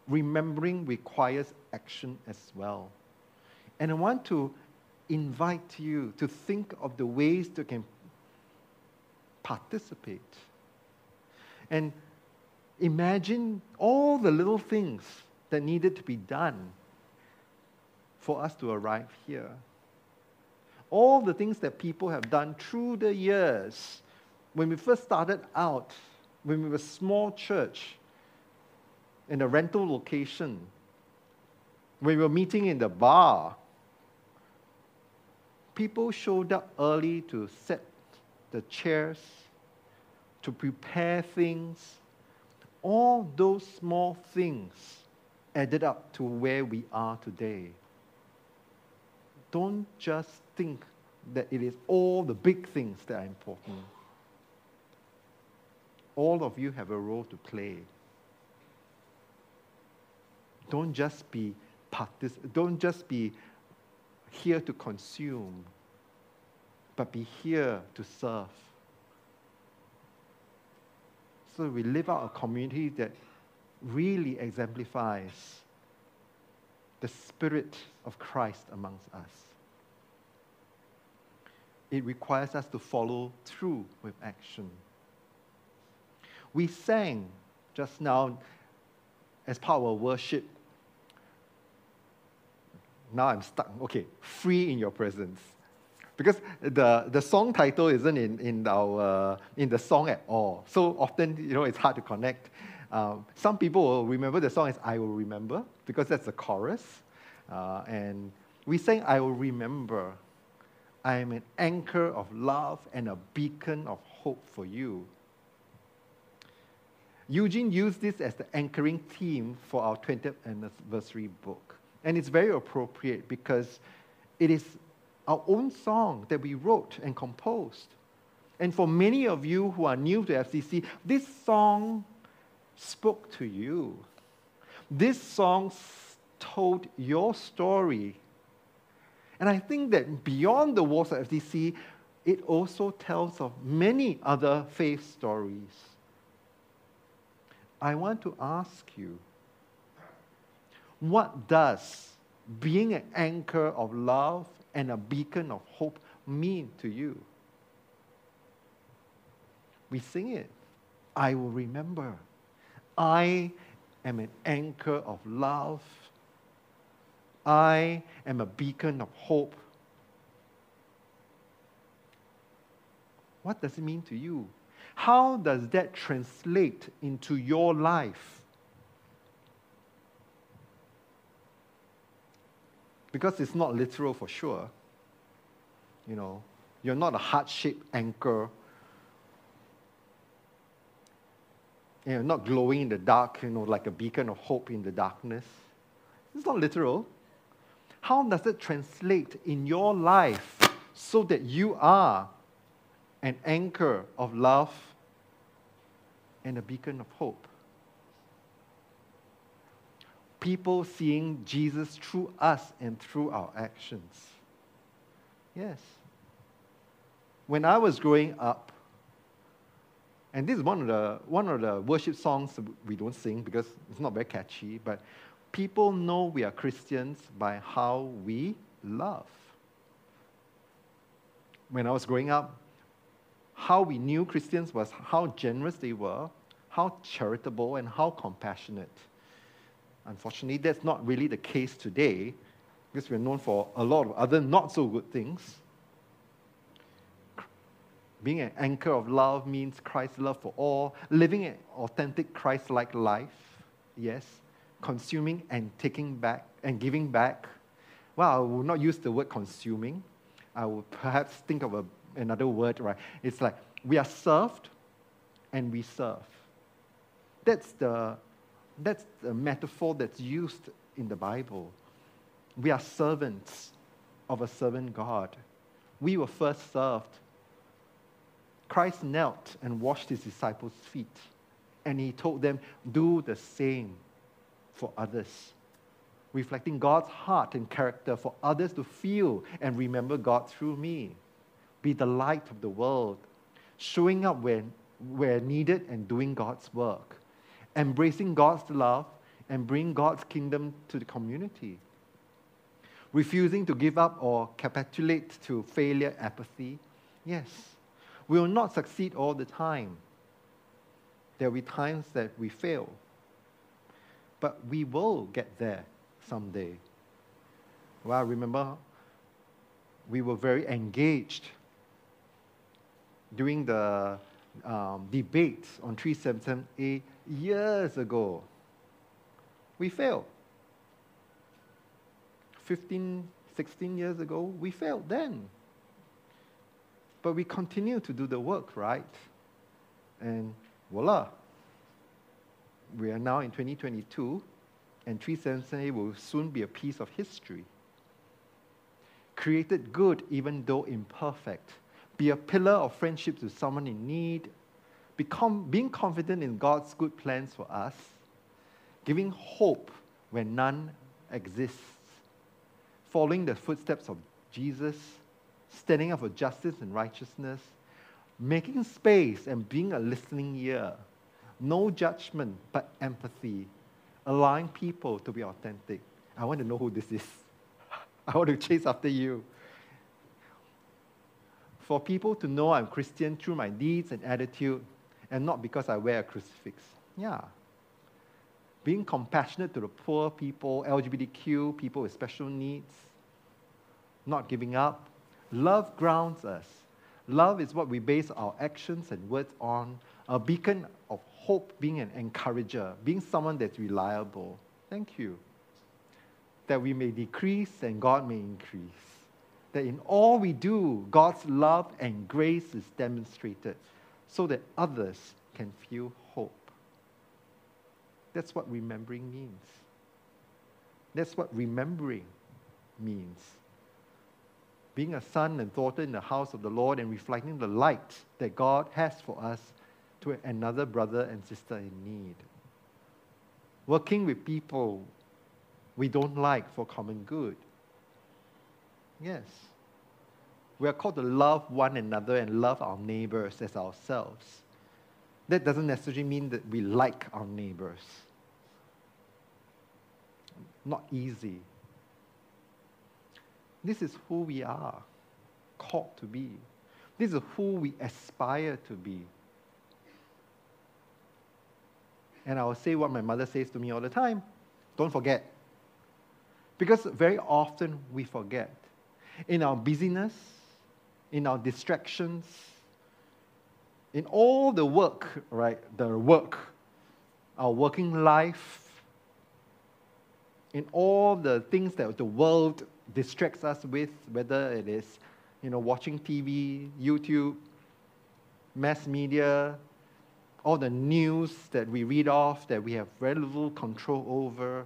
Remembering requires action as well. And I want to invite you to think of the ways you can participate. And imagine all the little things that needed to be done for us to arrive here. All the things that people have done through the years. When we first started out, when we were a small church in a rental location, when we were meeting in the bar, people showed up early to set the chairs, to prepare things. All those small things added up to where we are today. Don't just think that it is all the big things that are important. All of you have a role to play. Don't just be partic- don't just be here to consume, but be here to serve. So we live out a community that really exemplifies the Spirit of Christ amongst us. It requires us to follow through with action. We sang just now as part of our worship. Now I'm stuck. Okay, free in your presence. Because the, the song title isn't in, in, our, uh, in the song at all. So often, you know, it's hard to connect. Um, some people will remember the song as I Will Remember, because that's the chorus. Uh, and we sang I Will Remember. I am an anchor of love and a beacon of hope for you. Eugene used this as the anchoring theme for our 20th anniversary book. And it's very appropriate because it is our own song that we wrote and composed. And for many of you who are new to FCC, this song spoke to you. This song told your story. And I think that beyond the walls of FCC, it also tells of many other faith stories. I want to ask you what does being an anchor of love and a beacon of hope mean to you? We sing it. I will remember. I am an anchor of love. I am a beacon of hope. What does it mean to you? How does that translate into your life? Because it's not literal for sure. You know, you're not a heart shaped anchor. You're not glowing in the dark, you know, like a beacon of hope in the darkness. It's not literal. How does it translate in your life so that you are an anchor of love and a beacon of hope? People seeing Jesus through us and through our actions. Yes. When I was growing up, and this is one of the one of the worship songs we don't sing because it's not very catchy, but people know we are Christians by how we love. When I was growing up, how we knew Christians was how generous they were, how charitable, and how compassionate. Unfortunately, that's not really the case today because we're known for a lot of other not so good things. Being an anchor of love means Christ's love for all, living an authentic Christ like life, yes, consuming and taking back and giving back. Well, I will not use the word consuming. I will perhaps think of a, another word, right? It's like we are served and we serve. That's the that's the metaphor that's used in the Bible. We are servants of a servant God. We were first served. Christ knelt and washed his disciples' feet, and he told them, Do the same for others, reflecting God's heart and character for others to feel and remember God through me. Be the light of the world, showing up when, where needed and doing God's work embracing God's love and bring God's kingdom to the community. Refusing to give up or capitulate to failure, apathy. Yes, we will not succeed all the time. There will be times that we fail. But we will get there someday. Well, remember we were very engaged during the um, debates on 377A years ago. We failed. 15, 16 years ago, we failed then. But we continue to do the work, right? And voila. We are now in 2022, and 377A will soon be a piece of history. Created good, even though imperfect. Be a pillar of friendship to someone in need become, being confident in God's good plans for us, giving hope where none exists. Following the footsteps of Jesus, standing up for justice and righteousness, making space and being a listening ear. No judgment, but empathy, allowing people to be authentic. I want to know who this is. *laughs* I want to chase after you. For people to know I'm Christian through my deeds and attitude, and not because I wear a crucifix. Yeah. Being compassionate to the poor people, LGBTQ, people with special needs, not giving up. Love grounds us. Love is what we base our actions and words on, a beacon of hope, being an encourager, being someone that's reliable. Thank you. That we may decrease and God may increase. That in all we do, God's love and grace is demonstrated so that others can feel hope. That's what remembering means. That's what remembering means. Being a son and daughter in the house of the Lord and reflecting the light that God has for us to another brother and sister in need. Working with people we don't like for common good. Yes. We are called to love one another and love our neighbors as ourselves. That doesn't necessarily mean that we like our neighbors. Not easy. This is who we are called to be. This is who we aspire to be. And I will say what my mother says to me all the time don't forget. Because very often we forget. In our busyness, in our distractions, in all the work, right? The work, our working life, in all the things that the world distracts us with, whether it is, you know, watching TV, YouTube, mass media, all the news that we read off that we have very little control over,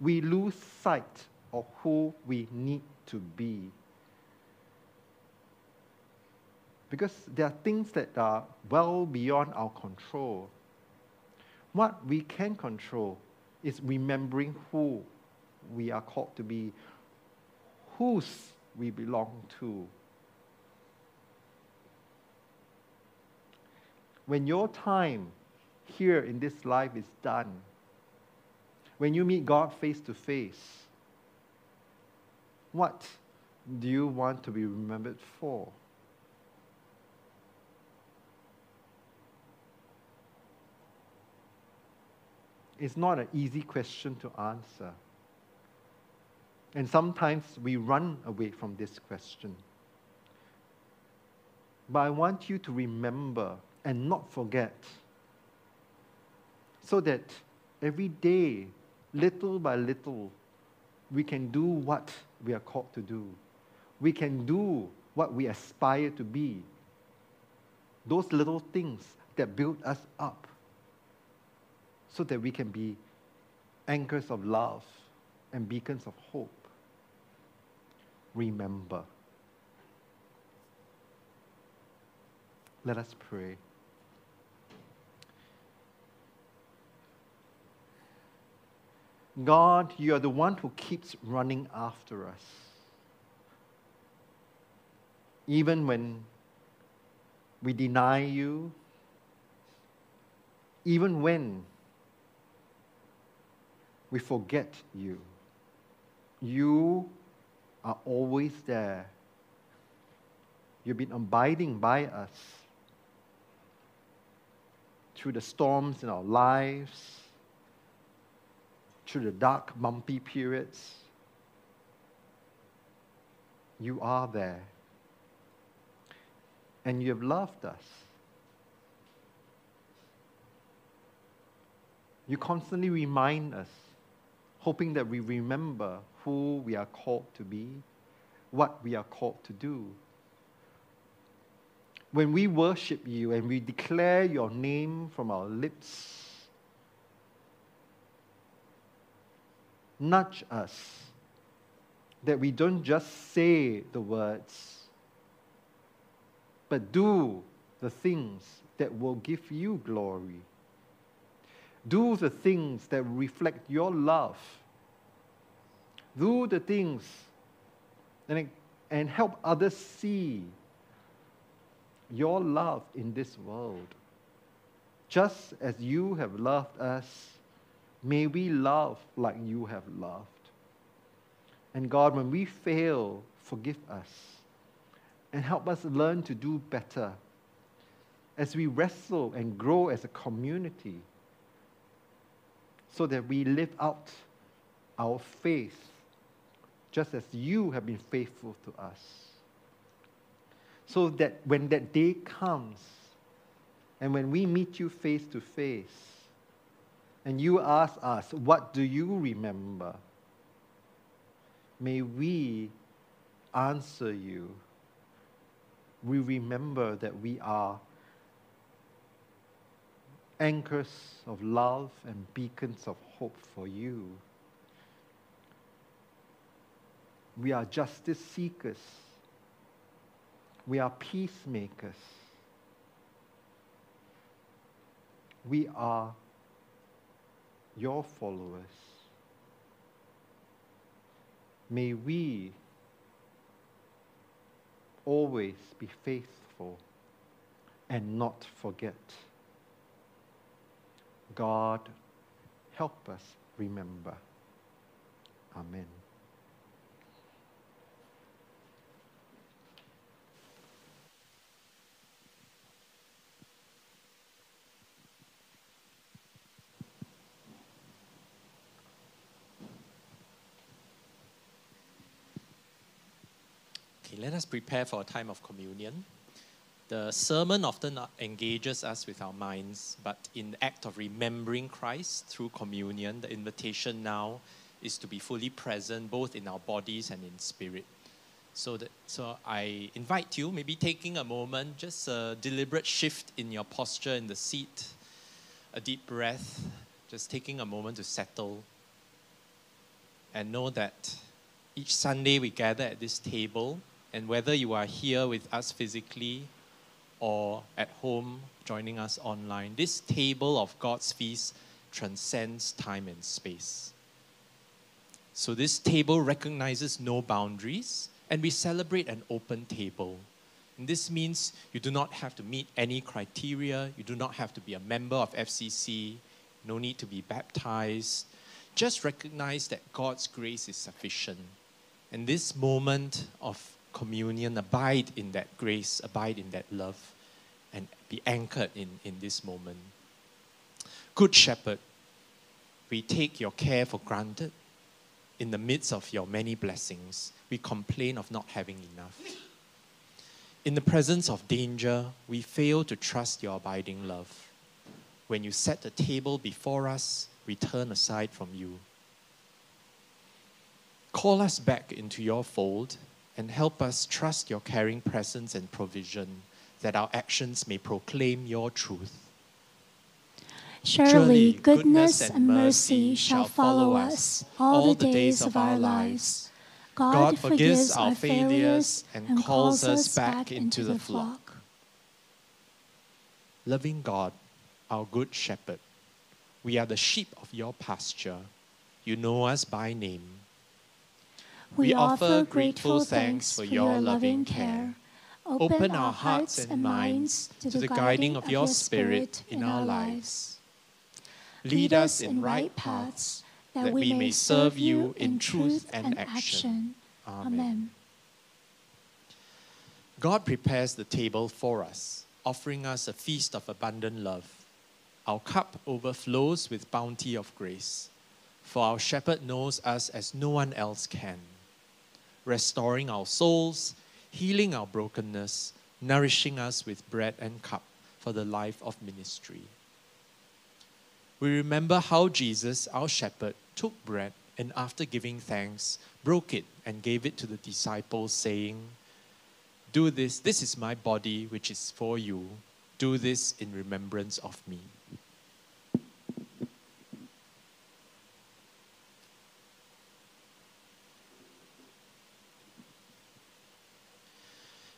we lose sight of who we need to be. Because there are things that are well beyond our control. What we can control is remembering who we are called to be, whose we belong to. When your time here in this life is done, when you meet God face to face, what do you want to be remembered for? It's not an easy question to answer. And sometimes we run away from this question. But I want you to remember and not forget so that every day, little by little, we can do what we are called to do. We can do what we aspire to be. Those little things that build us up so that we can be anchors of love and beacons of hope. Remember. Let us pray. God, you are the one who keeps running after us. Even when we deny you, even when we forget you, you are always there. You've been abiding by us through the storms in our lives through the dark, bumpy periods, you are there. And you have loved us. You constantly remind us, hoping that we remember who we are called to be, what we are called to do. When we worship you and we declare your name from our lips, nudge us that we don't just say the words, but do the things that will give you glory. Do the things that reflect your love. Do the things and, and help others see your love in this world. Just as you have loved us, may we love like you have loved. And God, when we fail, forgive us and help us learn to do better as we wrestle and grow as a community so that we live out our faith just as you have been faithful to us. So that when that day comes and when we meet you face to face and you ask us, What do you remember? May we answer you. We remember that we are anchors of love and beacons of hope for you. We are justice seekers. We are peacemakers. We are your followers. May we always be faithful and not forget. God, help us remember. Amen. Okay, let us prepare for a time of communion. The sermon often engages us with our minds, but in the act of remembering Christ through communion, the invitation now is to be fully present both in our bodies and in spirit. So, that, so I invite you, maybe taking a moment, just a deliberate shift in your posture in the seat, a deep breath, just taking a moment to settle and know that each Sunday we gather at this table, and whether you are here with us physically or at home joining us online, this table of God's feast transcends time and space. So, this table recognizes no boundaries, and we celebrate an open table. And this means you do not have to meet any criteria, you do not have to be a member of FCC, no need to be baptized. Just recognize that God's grace is sufficient. And this moment of communion, abide in that grace, abide in that love, and be anchored in, in this moment. Good Shepherd, we take your care for granted. In the midst of your many blessings, we complain of not having enough. In the presence of danger, we fail to trust your abiding love. When you set the table before us, we turn aside from you. Call us back into your fold and help us trust your caring presence and provision that our actions may proclaim your truth. Surely goodness and mercy shall follow us all the days of our lives. God forgives our failures and calls us back into the flock. Loving God, our good shepherd, we are the sheep of your pasture. You know us by name. We offer grateful thanks for your loving care. Open our hearts and minds to the guiding of your Spirit in our lives. Lead us in right paths that we may serve you in truth and action. Amen. God prepares the table for us, offering us a feast of abundant love. Our cup overflows with bounty of grace, for our shepherd knows us as no one else can, restoring our souls, healing our brokenness, nourishing us with bread and cup for the life of ministry. We remember how Jesus, our shepherd, took bread and after giving thanks, broke it and gave it to the disciples, saying, Do this, this is my body which is for you. Do this in remembrance of me.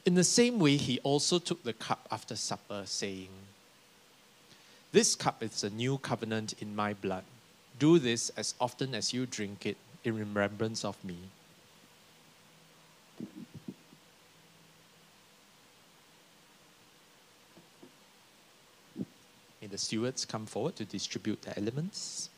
In the same way, he also took the cup after supper, saying, This cup is a new covenant in my blood. Do this as often as you drink it in remembrance of me. May the stewards come forward to distribute the elements.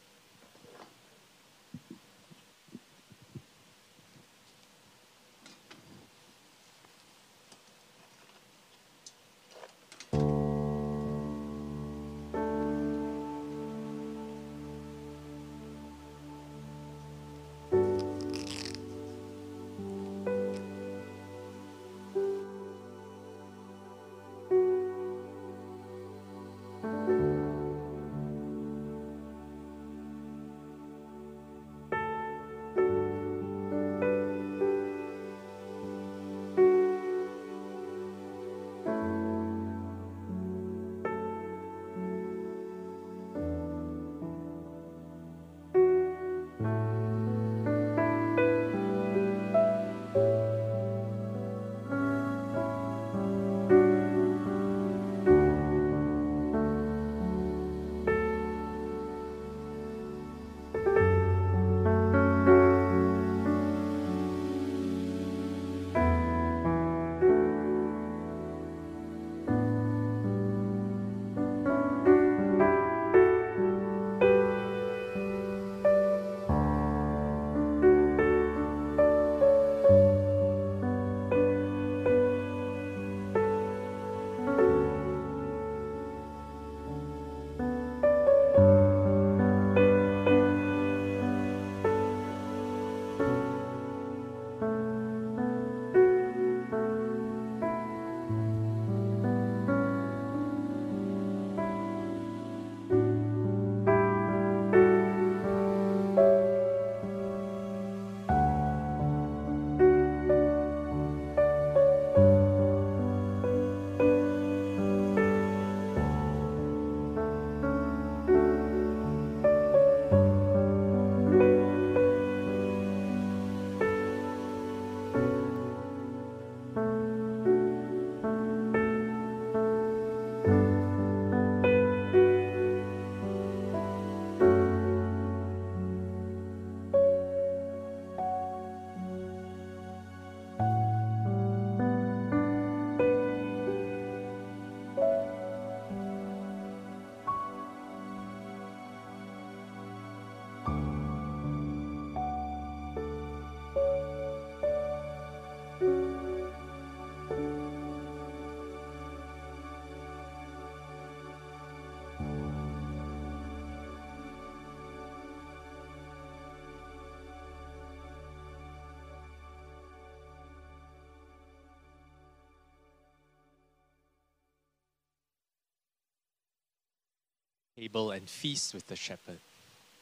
Table and feast with the shepherd.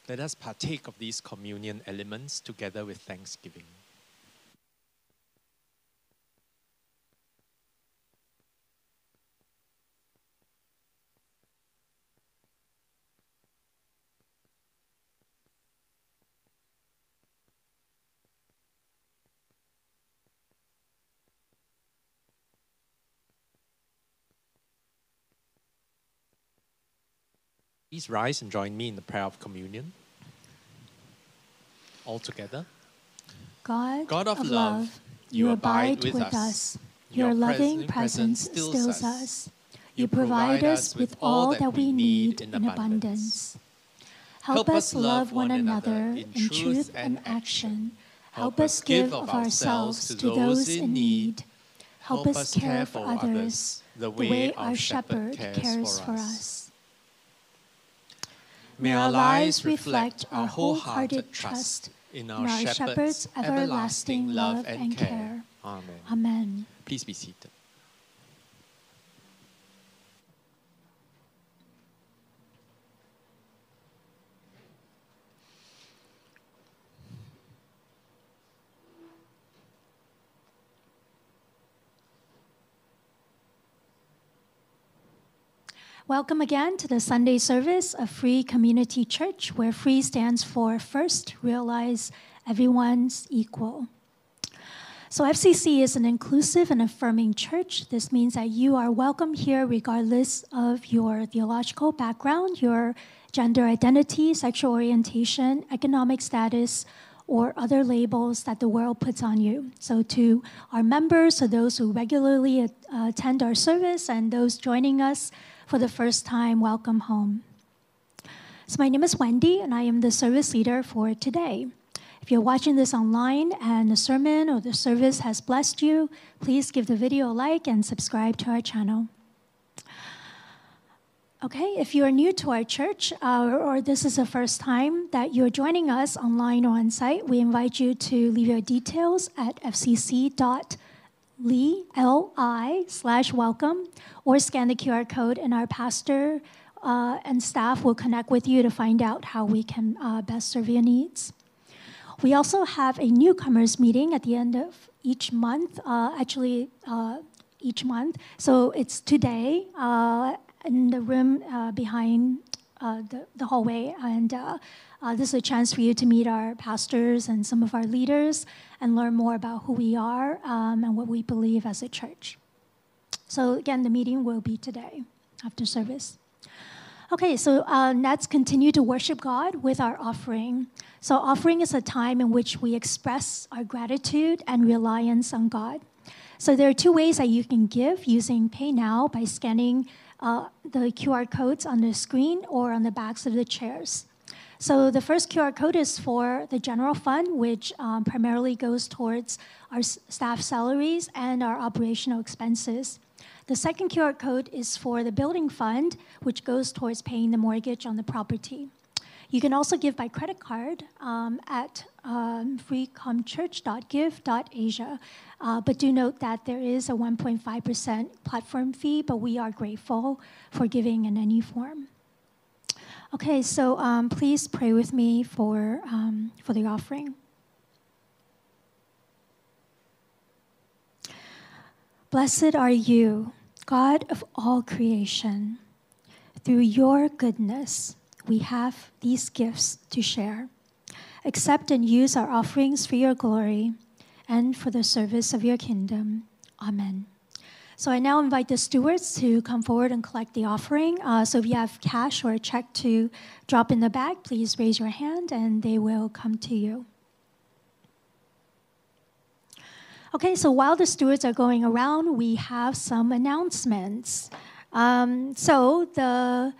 Let us partake of these communion elements together with thanksgiving. Please rise and join me in the prayer of communion. All together. God, God of love, you abide with us. Your loving presence stills us. You provide us with all that we need in abundance. Help us love one another in truth and action. Help us give of ourselves to those in need. Help us care for others the way our shepherd cares for us. May our lives reflect our wholehearted trust in our shepherd's everlasting love and care. Amen. Amen. Please be seated. Welcome again to the Sunday service of Free Community Church, where free stands for first, realize everyone's equal. So, FCC is an inclusive and affirming church. This means that you are welcome here regardless of your theological background, your gender identity, sexual orientation, economic status, or other labels that the world puts on you. So, to our members, so those who regularly uh, attend our service, and those joining us for the first time, welcome home. So, my name is Wendy, and I am the service leader for today. If you're watching this online and the sermon or the service has blessed you, please give the video a like and subscribe to our channel. Okay, if you are new to our church uh, or this is the first time that you're joining us online or on site, we invite you to leave your details at fcc.li slash welcome or scan the QR code and our pastor uh, and staff will connect with you to find out how we can uh, best serve your needs. We also have a newcomers meeting at the end of each month, uh, actually uh, each month. So it's today uh, in the room uh, behind the, the, hallway. And uh, this is a chance for you to meet our pastors and some of our leaders and learn more about who we are um, and what we believe as a church. So, again, the meeting will be today after service. Okay, so uh, let's continue to worship God with our offering. So, offering is a time in which we express our gratitude and reliance on God. So, there are two ways that you can give using PayNow by scanning uh, the QR codes on the screen or on the backs of the chairs. So the first QR code is for the general fund, which um, primarily goes towards our staff salaries and our operational expenses. The second QR code is for the building fund, which goes towards paying the mortgage on the property. You can also give by credit card um, at um, freecomchurch.give.asia. Uh, but do note that there is a 1.5% platform fee, but we are grateful for giving in any form. Okay, so um, please pray with me for, um, for the offering. Blessed are you, God of all creation. Through your goodness, we have these gifts to share. Accept and use our offerings for your glory and for the service of your kingdom. Amen. So I now invite the stewards to come forward and collect the offering. Uh, so if you have cash or a check to drop in the bag, please raise your hand and they will come to you. Okay, so while the stewards are going around, we have some announcements. Um, so the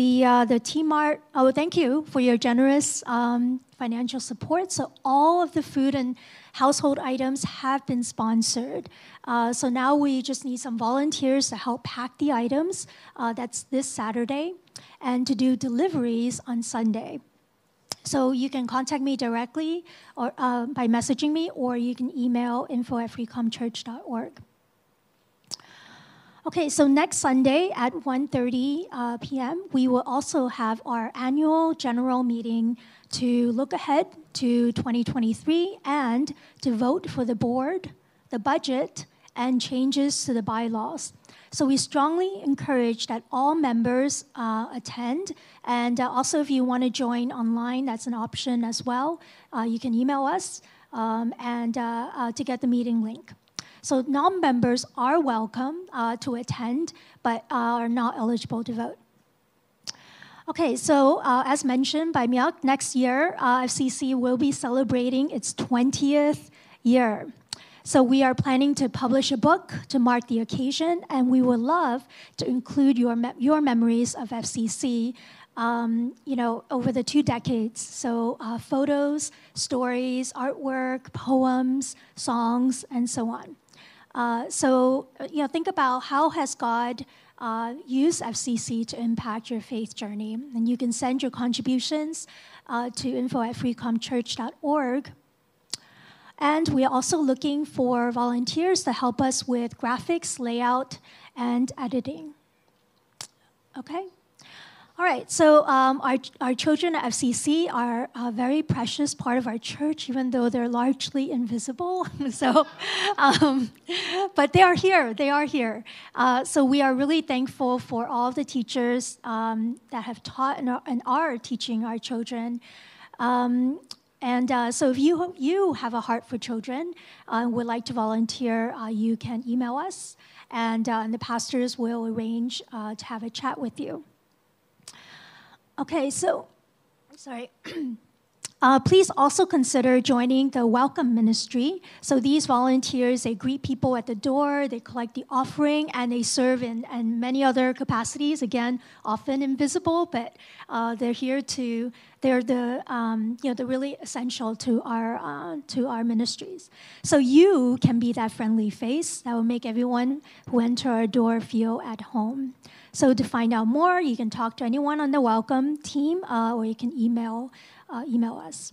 the, uh, the T-Mart, oh, thank you for your generous um, financial support. So all of the food and household items have been sponsored. Uh, so now we just need some volunteers to help pack the items. Uh, that's this Saturday, and to do deliveries on Sunday. So you can contact me directly or uh, by messaging me, or you can email info at freecomchurch.org. Okay, so next Sunday at 1.30 uh, p.m., we will also have our annual general meeting to look ahead to 2023 and to vote for the board, the budget, and changes to the bylaws. So we strongly encourage that all members uh, attend. And uh, also, if you want to join online, that's an option as well. Uh, you can email us um, and uh, uh, to get the meeting link. So non-members are welcome uh, to attend, but are not eligible to vote. Okay, so uh, as mentioned by Miak, next year uh, FCC will be celebrating its 20th year. So we are planning to publish a book to mark the occasion, and we would love to include your me- your memories of FCC. Um, you know, over the two decades. So uh, photos, stories, artwork, poems, songs, and so on. Uh, so, uh, you know, think about how has God uh, used FCC to impact your faith journey. And you can send your contributions uh, to info at freecomchurch.org. And we are also looking for volunteers to help us with graphics, layout, and editing. Okay? All right, so um, our, our children at FCC are a very precious part of our church, even though they're largely invisible. *laughs* so, um, but they are here, they are here. Uh, so we are really thankful for all the teachers um, that have taught and are, and are, teaching our children. Um, And uh, so, if you you have a heart for children, uh, would like to volunteer, uh, you can email us, and, uh, and the pastors will arrange uh, to have a chat with you. Okay, so sorry. *clears throat* Uh, please also consider joining the Welcome Ministry. So these volunteers, they greet people at the door, they collect the offering, and they serve in, in many other capacities. Again, often invisible, but uh, they're here to. They're the um, you know they're really essential to our uh, to our ministries. So you can be that friendly face that will make everyone who enter our door feel at home. So to find out more, you can talk to anyone on the Welcome team, uh, or you can email uh, email us.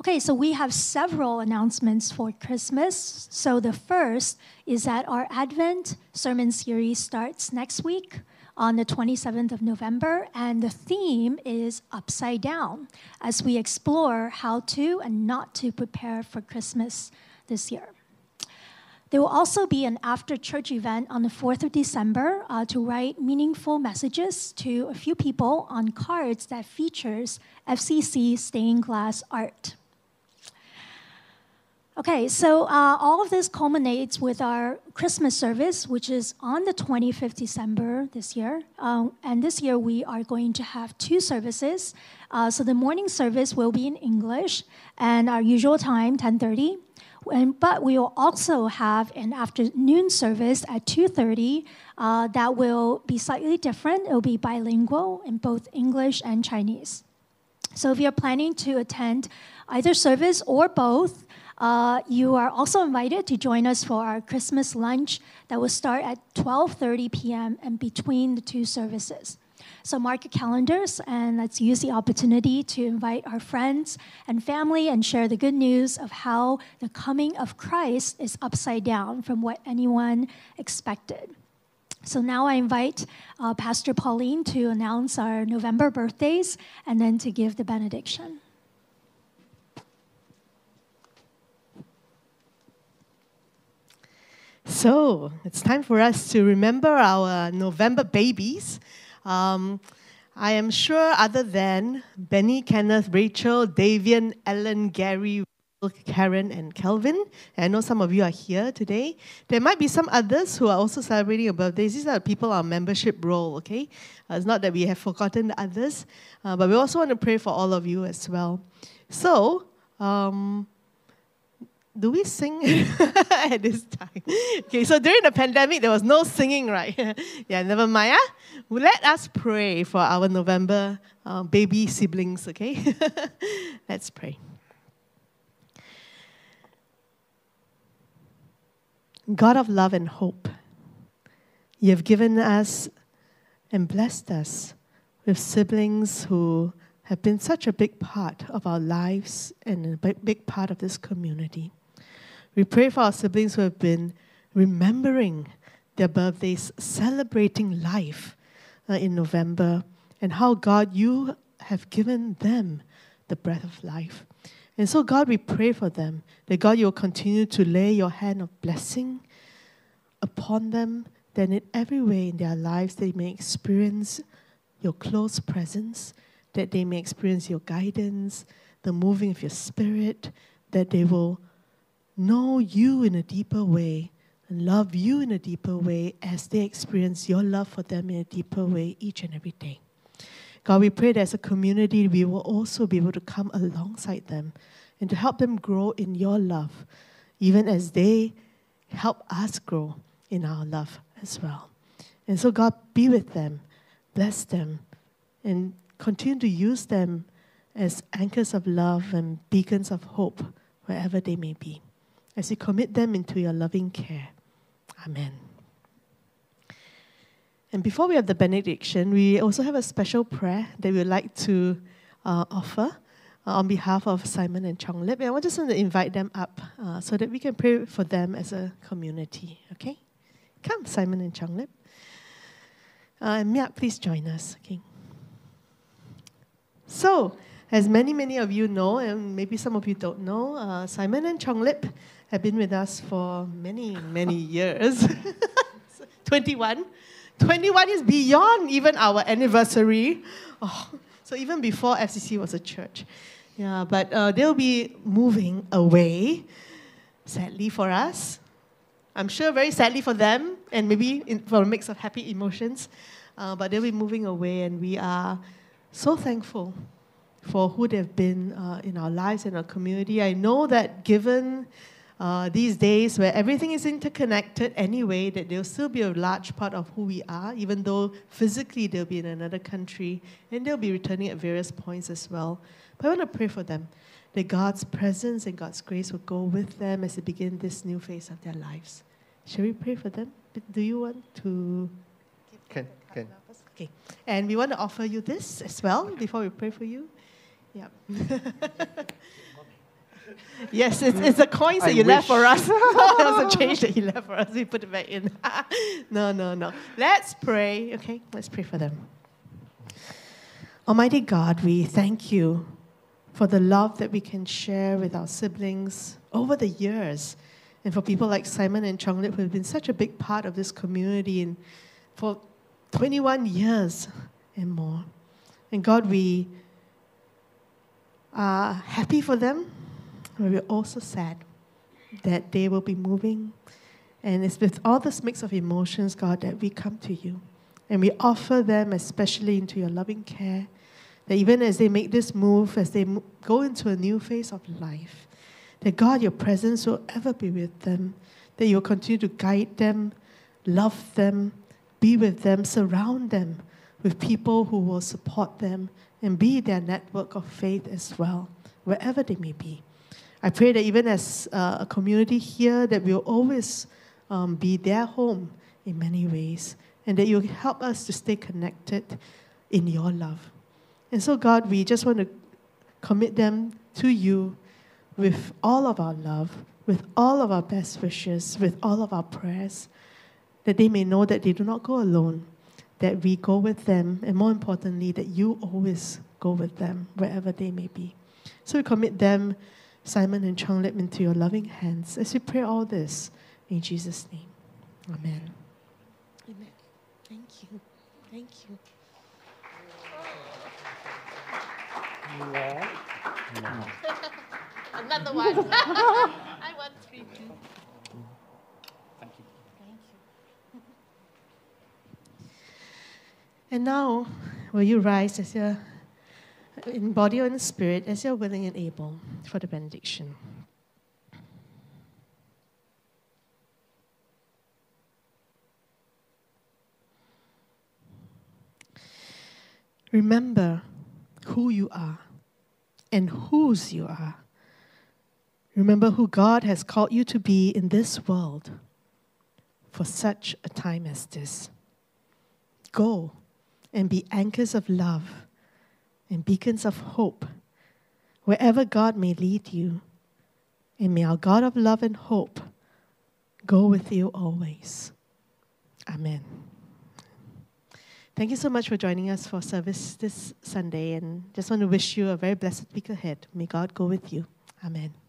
Okay, so we have several announcements for Christmas. So the first is that our Advent sermon series starts next week on the 27th of November, and the theme is Upside Down as we explore how to and not to prepare for Christmas this year. There will also be an after church event on the 4th of December uh, to write meaningful messages to a few people on cards that features FCC stained glass art. Okay, so uh, all of this culminates with our Christmas service, which is on the 25th December this year. Um, and this year we are going to have two services. Uh, so the morning service will be in English, and our usual time, 10:30. And, but we will also have an afternoon service at 2.30 uh, that will be slightly different. It will be bilingual in both English and Chinese. So if you're planning to attend either service or both, uh, you are also invited to join us for our Christmas lunch that will start at 12:30 p.m. and between the two services. So mark your calendars and let's use the opportunity to invite our friends and family and share the good news of how the coming of Christ is upside down from what anyone expected. So now I invite uh, Pastor Pauline to announce our November birthdays and then to give the benediction. So it's time for us to remember our November babies. Um, I am sure, other than Benny, Kenneth, Rachel, Davian, Ellen, Gary, Karen, and Kelvin, I know some of you are here today. There might be some others who are also celebrating a birthday. These are people on membership roll, okay? Uh, it's not that we have forgotten the others, uh, but we also want to pray for all of you as well. So, um, do we sing *laughs* at this time? Okay, so during the pandemic, there was no singing, right? *laughs* yeah, never mind. Ah? Let us pray for our November uh, baby siblings, okay? *laughs* Let's pray. God of love and hope, you have given us and blessed us with siblings who have been such a big part of our lives and a big part of this community. We pray for our siblings who have been remembering their birthdays, celebrating life uh, in November, and how, God, you have given them the breath of life. And so, God, we pray for them that, God, you will continue to lay your hand of blessing upon them, that in every way in their lives they may experience your close presence, that they may experience your guidance, the moving of your spirit, that they will know you in a deeper way and love you in a deeper way as they experience your love for them in a deeper way each and every day. God, we pray that as a community, we will also be able to come alongside them and to help them grow in your love, even as they help us grow in our love as well. And so, God, be with them, bless them, and continue to use them as anchors of love and beacons of hope wherever they may be as you commit them into your loving care. Amen. And before we have the benediction, we also have a special prayer that we would like to uh, offer uh, on behalf of Simon and Chong Lip. And I just want to invite them up uh, so that we can pray for them as a community. Okay? Come, Simon and Chong Lip. Uh, and Miak, please join us. Okay. So, as many, many of you know, and maybe some of you don't know, uh, Simon and Chong Lip have been with us for many, many *laughs* years. *laughs* 21. 21 is beyond even our anniversary. Oh, so even before FCC was a church. Yeah, but uh, they'll be moving away, sadly for us. I'm sure very sadly for them, and maybe in, for a mix of happy emotions. Uh, but they'll be moving away, and we are so thankful for who they've been uh, in our lives and our community. I know that given uh, these days where everything is interconnected anyway, that they'll still be a large part of who we are, even though physically they'll be in another country and they'll be returning at various points as well. But I want to pray for them that God's presence and God's grace will go with them as they begin this new phase of their lives. Shall we pray for them? Do you want to? Can, can. Okay. And we want to offer you this as well before we pray for you. Yeah. *laughs* yes, it's, it's the coins that I you left for us. *laughs* That's a *laughs* change that you left for us. We put it back in. *laughs* no, no, no. Let's pray. Okay, let's pray for them. Almighty God, we thank you for the love that we can share with our siblings over the years. And for people like Simon and Chonglip who have been such a big part of this community and for 21 years and more. And God, we are happy for them, we're also sad that they will be moving. And it's with all this mix of emotions, God, that we come to you. And we offer them, especially into your loving care, that even as they make this move, as they go into a new phase of life, that God, your presence will ever be with them, that you will continue to guide them, love them, be with them, surround them with people who will support them and be their network of faith as well, wherever they may be. I pray that even as uh, a community here, that we'll always um, be their home in many ways, and that you'll help us to stay connected in your love. And so, God, we just want to commit them to you with all of our love, with all of our best wishes, with all of our prayers, that they may know that they do not go alone, that we go with them, and more importantly, that you always go with them wherever they may be. So we commit them, Simon and Chonglip, into your loving hands as we pray all this in Jesus' name. Amen. Amen. Thank you. Thank you. *laughs* Another one. *laughs* I want three. Thank you. Thank you. and now, will you rise as you're in body or in spirit, as you're willing and able for the benediction? Remember who you are and whose you are. Remember who God has called you to be in this world for such a time as this. Go and be anchors of love and beacons of hope wherever God may lead you. And may our God of love and hope go with you always. Amen. Thank you so much for joining us for service this Sunday, and just want to wish you a very blessed week ahead. May God go with you. Amen.